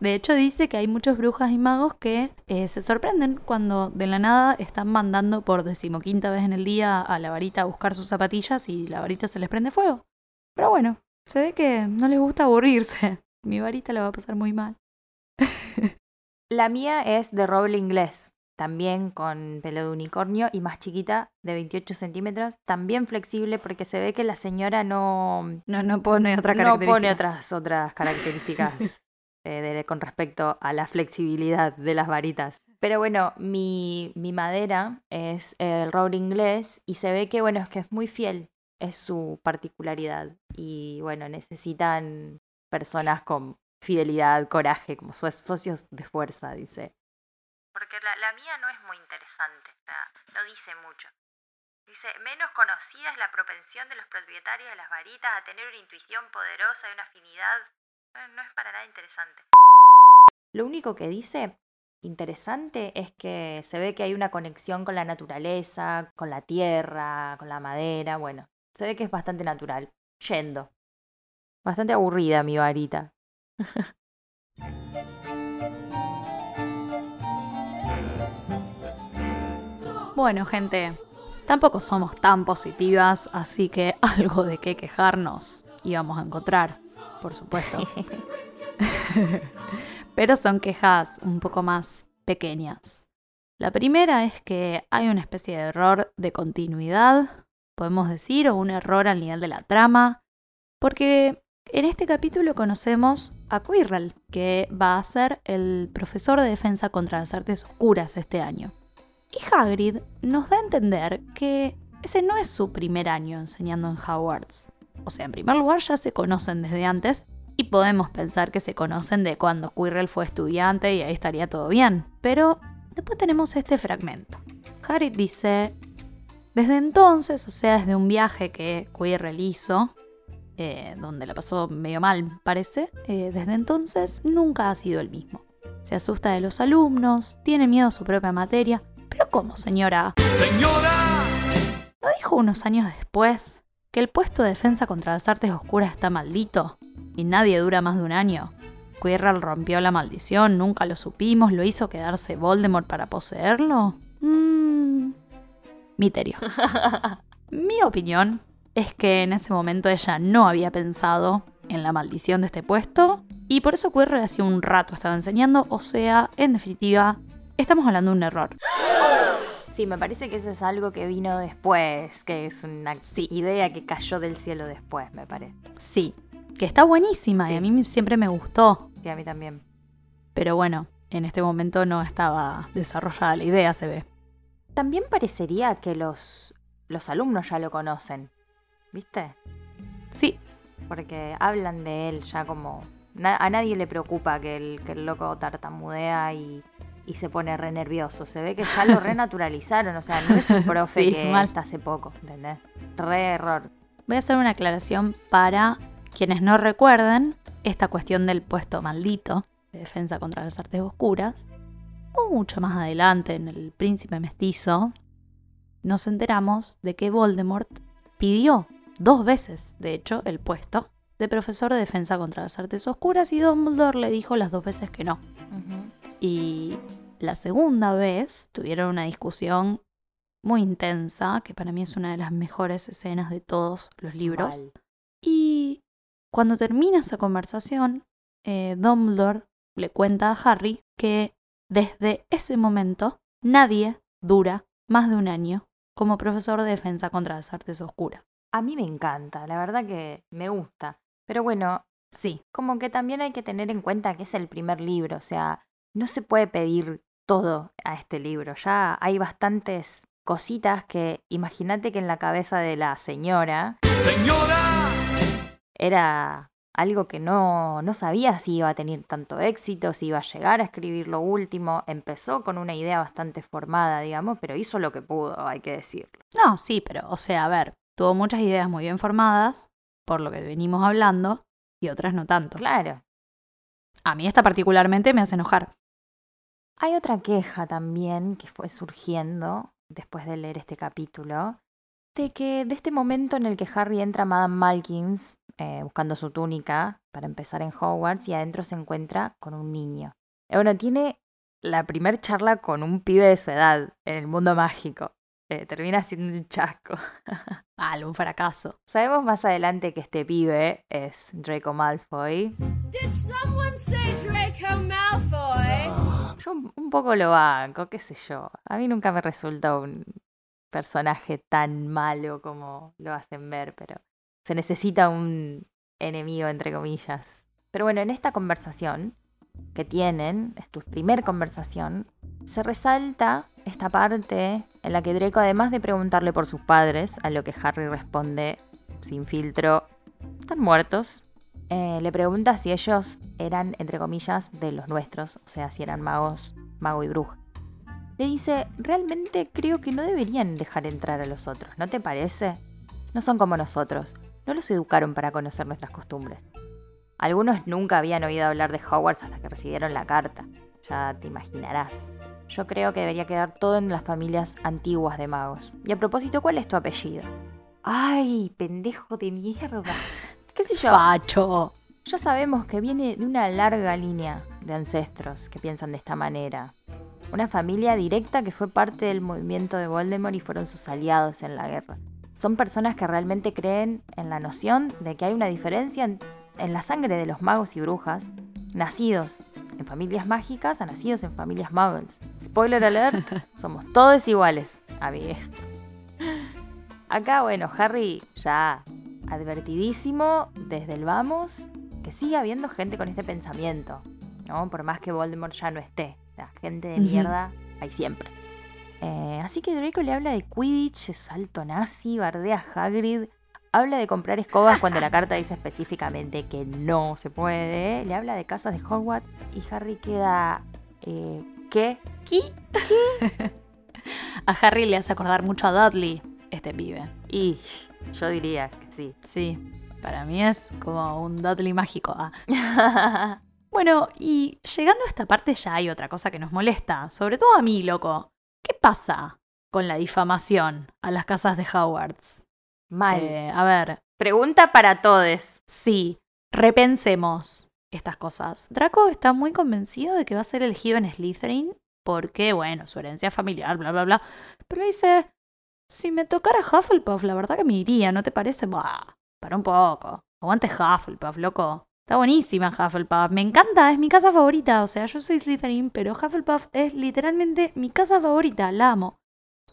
De hecho, dice que hay muchos brujas y magos que eh, se sorprenden cuando de la nada están mandando por decimoquinta vez en el día a la varita a buscar sus zapatillas y la varita se les prende fuego. Pero bueno, se ve que no les gusta aburrirse. Mi varita la va a pasar muy mal. la mía es de roble inglés también con pelo de unicornio y más chiquita, de 28 centímetros, también flexible porque se ve que la señora no... No, no pone otra característica. No pone otras, otras características eh, con respecto a la flexibilidad de las varitas. Pero bueno, mi, mi madera es el roble inglés y se ve que, bueno, es que es muy fiel, es su particularidad. Y bueno, necesitan personas con fidelidad, coraje, como socios de fuerza, dice porque la, mía no es muy interesante, no dice mucho. Dice, menos conocida es la propensión de los propietarios de las varitas a tener una intuición poderosa y una afinidad. No, es para nada interesante. Lo único que dice interesante es que se ve que hay una conexión con la naturaleza, con la tierra, con la madera. Bueno, se ve que es bastante natural. Yendo. Bastante aburrida mi varita. Bueno, gente, tampoco somos tan positivas, así que algo de qué quejarnos íbamos a encontrar, por supuesto. Pero son quejas un poco más pequeñas. La primera es que hay una especie de error de continuidad, podemos decir, o un error al nivel de la trama, porque en este capítulo conocemos a Quirrell, que va a ser el profesor de defensa contra las artes oscuras este año. Y Hagrid nos da a entender que ese no es su primer año enseñando en Hogwarts. O sea, en primer lugar ya se conocen desde antes y podemos pensar que se conocen de cuando Quirrell fue estudiante y ahí estaría todo bien. Pero después tenemos este fragmento. Hagrid dice, desde entonces, o sea, desde un viaje que Quirrell hizo, eh, donde la pasó medio mal, parece, eh, desde entonces nunca ha sido el mismo. Se asusta de los alumnos, tiene miedo a su propia materia. ¿Pero cómo, señora? ¡Señora! ¿No dijo unos años después que el puesto de defensa contra las artes oscuras está maldito? Y nadie dura más de un año. Quirrell rompió la maldición, nunca lo supimos, lo hizo quedarse Voldemort para poseerlo. Mmm. Miterio. Mi opinión es que en ese momento ella no había pensado en la maldición de este puesto y por eso Quirrell hacía un rato estaba enseñando, o sea, en definitiva, estamos hablando de un error. Sí, me parece que eso es algo que vino después, que es una idea que cayó del cielo después, me parece. Sí, que está buenísima y a mí siempre me gustó. Sí, a mí también. Pero bueno, en este momento no estaba desarrollada la idea, se ve. También parecería que los, los alumnos ya lo conocen, ¿viste? Sí. Porque hablan de él ya como... a nadie le preocupa que el, que el loco tartamudea y, y se pone re nervioso. Se ve que ya lo renaturalizaron. O sea, no es un profe que hasta hace poco, ¿entendés? Re error. Voy a hacer una aclaración para quienes no recuerden esta cuestión del puesto maldito de defensa contra las artes oscuras. Mucho más adelante, en el príncipe mestizo, nos enteramos de que Voldemort pidió dos veces, de hecho, el puesto de profesor de defensa contra las artes oscuras y Dumbledore le dijo las dos veces que no. Y la segunda vez tuvieron una discusión muy intensa, que para mí es una de las mejores escenas de todos los libros. Y cuando termina esa conversación, eh, Dumbledore le cuenta a Harry que desde ese momento nadie dura más de un año como profesor de defensa contra las artes oscuras. A mí me encanta, la verdad que me gusta. Pero bueno, sí, como que también hay que tener en cuenta que es el primer libro, o sea, no se puede pedir todo a este libro. Ya hay bastantes cositas que imagínate que en la cabeza de la señora... Era algo que no, no sabía si iba a tener tanto éxito, si iba a llegar a escribir lo último. Empezó con una idea bastante formada, digamos, pero hizo lo que pudo, hay que decirlo. No, sí, pero, o sea, a ver, tuvo muchas ideas muy bien formadas, por lo que venimos hablando, y otras no tanto. Claro. A mí esta particularmente me hace enojar. Hay otra queja también que fue surgiendo después de leer este capítulo, de que de este momento en el que Harry entra a Madame Malkins eh, buscando su túnica para empezar en Hogwarts y adentro se encuentra con un niño. Eh, bueno, tiene la primer charla con un pibe de su edad en el mundo mágico. Eh, termina siendo un chasco. ah, un fracaso. Sabemos más adelante que este pibe es Draco Malfoy. Did someone say Draco Malfoy? Yo un poco lo banco, qué sé yo. A mí nunca me resulta un personaje tan malo como lo hacen ver, pero se necesita un enemigo, entre comillas. Pero bueno, en esta conversación que tienen, es tu primer conversación, se resalta esta parte en la que Draco, además de preguntarle por sus padres, a lo que Harry responde sin filtro, están muertos, eh, le pregunta si ellos eran, entre comillas, de los nuestros, o sea, si eran magos, mago y bruja. Le dice, realmente creo que no deberían dejar entrar a los otros, ¿no te parece? No son como nosotros, no los educaron para conocer nuestras costumbres. Algunos nunca habían oído hablar de Hogwarts hasta que recibieron la carta, ya te imaginarás. Yo creo que debería quedar todo en las familias antiguas de magos. Y a propósito, ¿cuál es tu apellido? Ay, pendejo de mierda. ¿Qué sé yo? Facho. Ya sabemos que viene de una larga línea de ancestros que piensan de esta manera. una familia directa que fue parte del movimiento de Voldemort y fueron sus aliados en la guerra. Son personas que realmente creen en la noción de que hay una diferencia en, la sangre de los magos y brujas, nacidos en familias mágicas a nacidos en familias muggles. Spoiler alert, somos todos iguales, amigue. Acá, bueno, Harry ya advertidísimo desde el vamos que sigue habiendo gente con este pensamiento, ¿no? Por más que Voldemort ya no esté. La gente de mierda hay siempre. Eh, así que Draco le habla de Quidditch, es alto nazi, bardea a Hagrid, habla de comprar escobas cuando la carta dice específicamente que no se puede, le habla de casas de Hogwarts y Harry queda... eh, ¿Qué? ¿Qué? A Harry le hace acordar mucho a Dudley, este pibe. Y yo diría que sí. Sí, para mí es como un Dudley mágico. ah. Bueno, y llegando a esta parte ya hay otra cosa que nos molesta, sobre todo a mí, loco. ¿Qué pasa con la difamación a las casas de Howards? Mal. Eh, a ver, Pregunta para todos. sí, repensemos estas cosas. Draco está muy convencido de que va a ser elegido en Slytherin porque, bueno, su herencia familiar, bla, bla, bla. Pero dice, si me tocara Hufflepuff, la verdad que me iría, ¿no te parece? Bah, para un poco. Aguante Hufflepuff, loco. Está buenísima Hufflepuff. Me encanta, es mi casa favorita. O sea, yo soy Slytherin, pero Hufflepuff es literalmente mi casa favorita. La amo.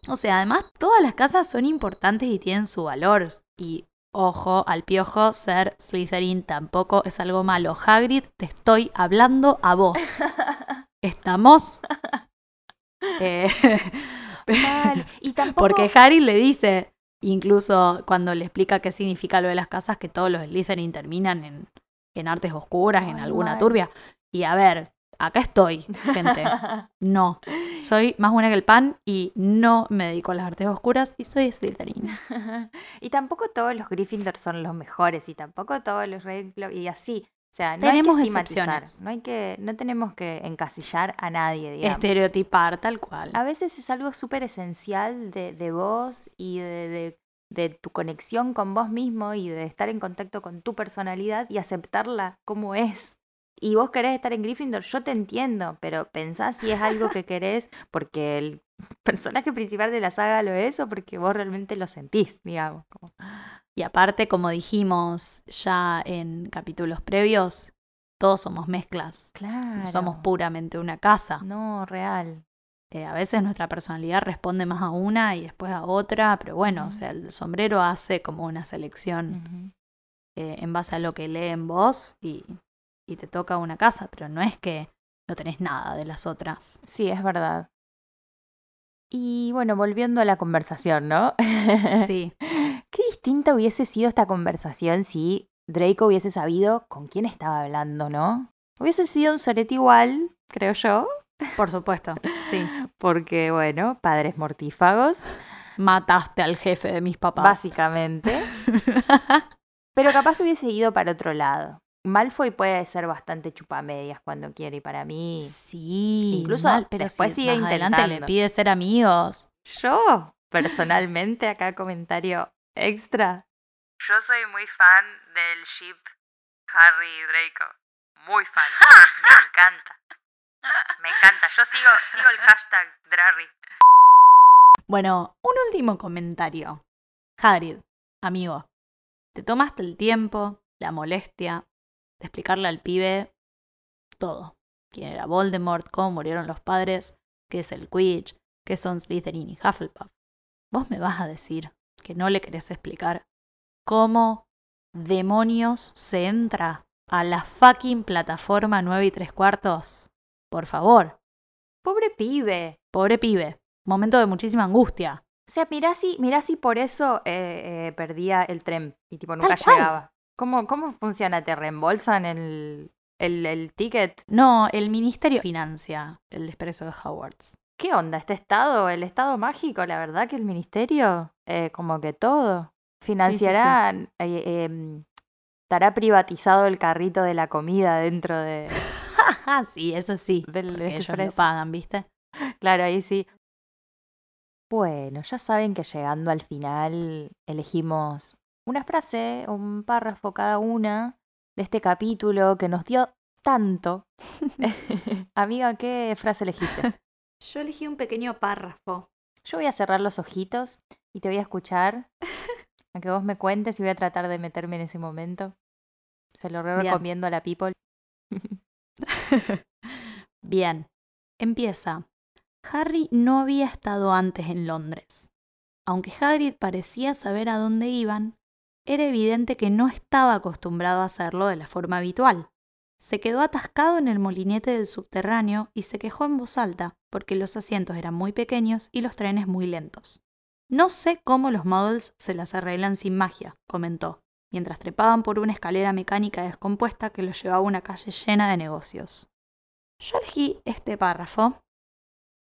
O sea, además, todas las casas son importantes y tienen su valor. Y ojo, al piojo, ser Slytherin tampoco es algo malo. Hagrid, te estoy hablando a vos. ¿Estamos? Eh, Mal. Y tampoco... porque Harry le dice, incluso cuando le explica qué significa lo de las casas, que todos los Slytherin terminan en, en artes oscuras, en alguna mal. turbia. Y a ver, acá estoy, gente. No, soy más buena que el pan y no me dedico a las artes oscuras y soy Slytherin. y tampoco todos los Gryffindor son los mejores y tampoco todos los Ravenclaw y así. O sea, no Tenemos hay que estigmatizar, excepciones. no hay que, no tenemos que encasillar a nadie, digamos. Estereotipar tal cual. A veces es algo súper esencial de, de vos y de, de- de tu conexión con vos mismo y de estar en contacto con tu personalidad y aceptarla como es. Y vos querés estar en Gryffindor, yo te entiendo, pero pensá si es algo que querés porque el personaje principal de la saga lo es o porque vos realmente lo sentís, digamos. como- Y aparte, como dijimos ya en capítulos previos, todos somos mezclas. Claro. No somos puramente una casa. No, real. Eh, a veces nuestra personalidad responde más a una y después a otra, pero bueno, o sea, el sombrero hace como una selección eh, en base a lo que lee en vos y, y te toca una casa, pero no es que no tenés nada de las otras. Sí, es verdad. Y bueno, volviendo a la conversación, ¿no? Sí, Qué distinta hubiese sido esta conversación si Draco hubiese sabido con quién estaba hablando, ¿no? Hubiese sido un sorete igual, creo yo, por supuesto, sí. porque, bueno, padres mortífagos, Mataste al jefe de mis papás. básicamente. Pero capaz hubiese ido para otro lado. Malfoy puede ser bastante chupamedias cuando quiere y para mí... Sí, Incluso mal, pero después si sigue más adelante le intentando. pide ser amigos. Yo, personalmente, acá comentario extra. Yo soy muy fan del ship Harry y Draco. Muy fan. Me encanta. Me encanta. Yo sigo, sigo el hashtag Drarry. Bueno, un último comentario. Hagrid, amigo, te tomaste el tiempo, la molestia de explicarle al pibe todo. Quién era Voldemort, cómo murieron los padres, qué es el Quidditch, qué son Slytherin y Hufflepuff. Vos me vas a decir que no le querés explicar cómo demonios se entra a la fucking plataforma 9 y 3 cuartos. Por favor, Pobre pibe. pobre pibe. Momento de muchísima angustia. O sea, mirá si, mirá si por eso eh, eh, perdía el tren y tipo nunca Tal llegaba. ¿Cómo, ¿Cómo funciona? ¿Te reembolsan el, el, el ticket? No, el ministerio financia el desprecio de Howards. ¿Qué onda? ¿Este estado? ¿El estado mágico? La verdad que el ministerio, eh, como que todo. Financiará, eh, em, estará privatizado el carrito de la comida dentro de, sí, eso sí. del Porque ellos lo pagan, ¿viste? Claro, ahí sí. Bueno, ya saben que llegando al final elegimos una frase, un párrafo cada una de este capítulo que nos dio tanto. Amiga, ¿qué frase elegiste? Yo elegí un pequeño párrafo. Yo voy a cerrar los ojitos y te voy a escuchar. a que vos me cuentes y voy a tratar de meterme en ese momento. Se lo re Bien. recomiendo a la people. Bien, empieza. Harry no había estado antes en Londres. Aunque Hagrid parecía saber a dónde iban, era evidente que no estaba acostumbrado a hacerlo de la forma habitual. Se quedó atascado en el molinete del subterráneo y se quejó en voz alta porque los asientos eran muy pequeños y los trenes muy lentos. No sé cómo los Muggles se las arreglan sin magia, comentó, mientras trepaban por una escalera mecánica descompuesta que los llevaba a una calle llena de negocios. Yo elegí este párrafo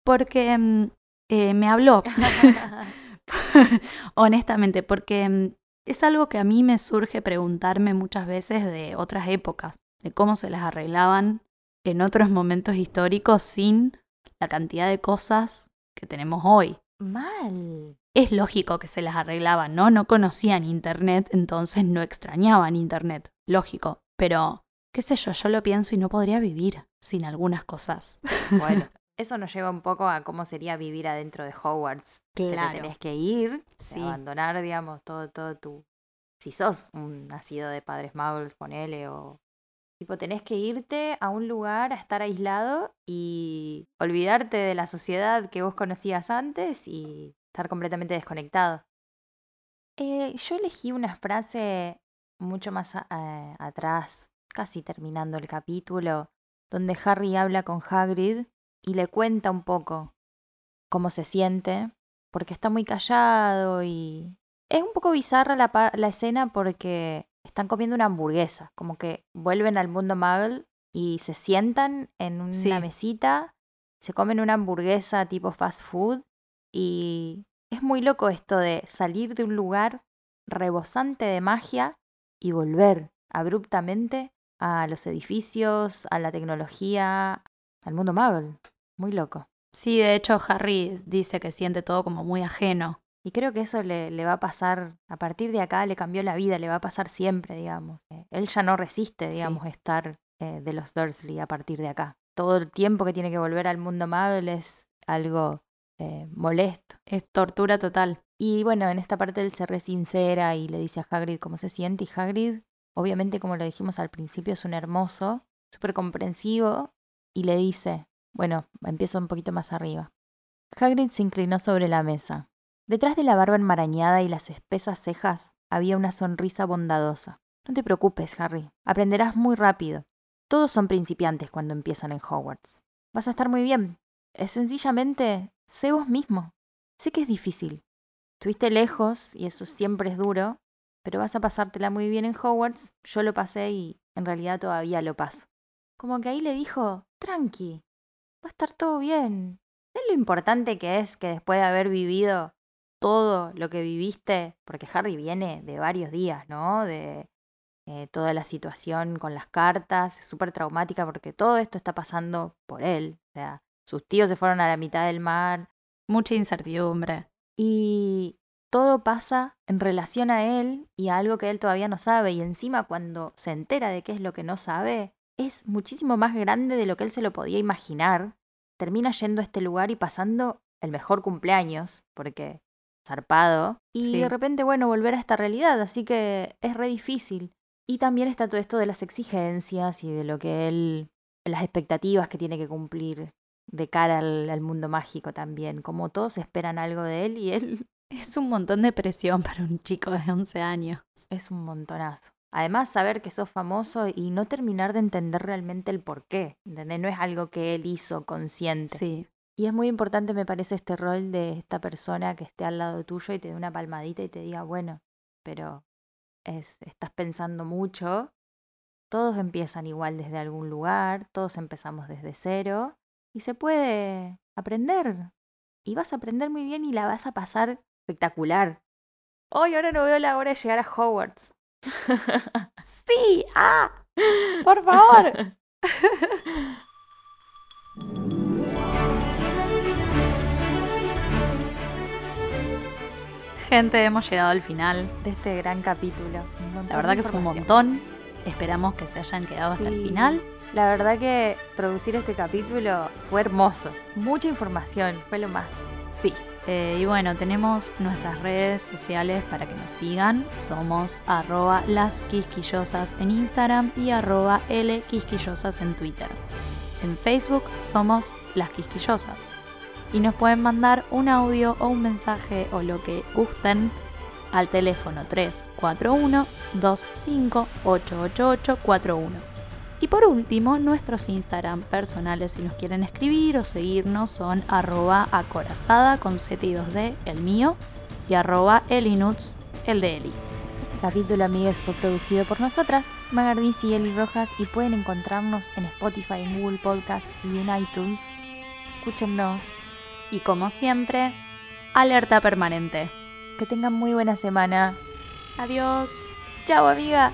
porque mm, eh, me habló, honestamente, porque mm, es algo que a mí me surge preguntarme muchas veces de otras épocas, de cómo se las arreglaban en otros momentos históricos sin la cantidad de cosas que tenemos hoy. Mal. Es lógico que se las arreglaban, ¿no? No conocían Internet, entonces no extrañaban Internet. Lógico. Pero, qué sé yo, yo lo pienso y no podría vivir sin algunas cosas. Bueno, eso nos lleva un poco a cómo sería vivir adentro de Hogwarts. Que te tenés que ir, Sí. abandonar, digamos, todo, todo tu... Si sos un nacido de padres muggles, ponele, o... Tipo, tenés que irte a un lugar a estar aislado y olvidarte de la sociedad que vos conocías antes y estar completamente desconectado. Eh, yo elegí una frase mucho más a- eh, atrás, casi terminando el capítulo, donde Harry habla con Hagrid y le cuenta un poco cómo se siente, porque está muy callado y es un poco bizarra la, la escena porque están comiendo una hamburguesa, como que vuelven al mundo muggle y se sientan en una Sí. mesita, se comen una hamburguesa tipo fast food y es muy loco esto de salir de un lugar rebosante de magia y volver abruptamente a los edificios, a la tecnología, al mundo muggle. Muy loco. Sí, de hecho, Harry dice que siente todo como muy ajeno. Y creo que eso le, le va a pasar, a partir de acá le cambió la vida, le va a pasar siempre, digamos. Eh, Él ya no resiste, Sí. digamos, estar eh, de los Dursley a partir de acá. Todo el tiempo que tiene que volver al mundo Muggle es algo eh, molesto. Es tortura total. Y bueno, en esta parte él se re sincera y le dice a Hagrid cómo se siente. Y Hagrid, obviamente, como lo dijimos al principio, es un hermoso, súper comprensivo. Y le dice, bueno, empieza un poquito más arriba. Hagrid se inclinó sobre la mesa. Detrás de la barba enmarañada y las espesas cejas había una sonrisa bondadosa. No te preocupes, Harry. Aprenderás muy rápido. Todos son principiantes cuando empiezan en Hogwarts. Vas a estar muy bien. Es sencillamente, sé vos mismo. Sé que es difícil. Estuviste lejos y eso siempre es duro, pero vas a pasártela muy bien en Hogwarts. Yo lo pasé y en realidad todavía lo paso. Como que ahí le dijo, tranqui, va a estar todo bien. ¿Sabes lo importante que es que después de haber vivido todo lo que viviste? Porque Harry viene de varios días, ¿no? De eh, toda la situación con las cartas, es súper traumática porque todo esto está pasando por él. O sea, sus tíos se fueron a la mitad del mar, Mucha incertidumbre. y todo pasa en relación a él y a algo que él todavía no sabe. Y encima cuando se entera de qué es lo que no sabe, es muchísimo más grande de lo que él se lo podía imaginar. Termina yendo a este lugar y pasando el mejor cumpleaños, porque zarpado. Y Sí. de repente, bueno, volver a esta realidad. Así que es re difícil. Y también está todo esto de las exigencias y de lo que él, las expectativas que tiene que cumplir de cara al, al mundo mágico también. Como todos esperan algo de él y él Es un montón de presión para un chico de 11 años. es un montonazo. Además, saber que sos famoso y no terminar de entender realmente el por qué. No es algo que él hizo consciente. Sí. Y es muy importante, me parece, este rol de esta persona que esté al lado tuyo y te dé una palmadita y te diga, bueno, pero es, estás pensando mucho. Todos empiezan igual desde algún lugar, todos empezamos desde cero y se puede aprender. Y vas a aprender muy bien y la vas a pasar espectacular. Hoy ahora no veo la hora de llegar a Hogwarts. Sí, ah, Por favor. gente, hemos llegado al final. de este gran capítulo. La verdad que fue un montón. Esperamos que se hayan quedado hasta el final. La verdad que producir este capítulo fue hermoso. Mucha información, fue lo más. Sí. Eh, y bueno, tenemos nuestras redes sociales para que nos sigan. Somos arroba quisquillosas en Instagram y arroba lquisquillosas en Twitter. En Facebook somos las quisquillosas. Y nos pueden mandar un audio o un mensaje o lo que gusten al teléfono 341 25 88841. Y por último, nuestros Instagram personales, si nos quieren escribir o seguirnos, son arroba acorazada con Z y 2D, el mío, y arroba elinuts, el de Eli. Este capítulo, amigues, fue producido por nosotras, Magardis y Eli Rojas, y pueden encontrarnos en Spotify, en Google Podcast y en iTunes. Escúchennos. Y como siempre, alerta permanente. Que tengan muy buena semana. Adiós. Chao, amiga.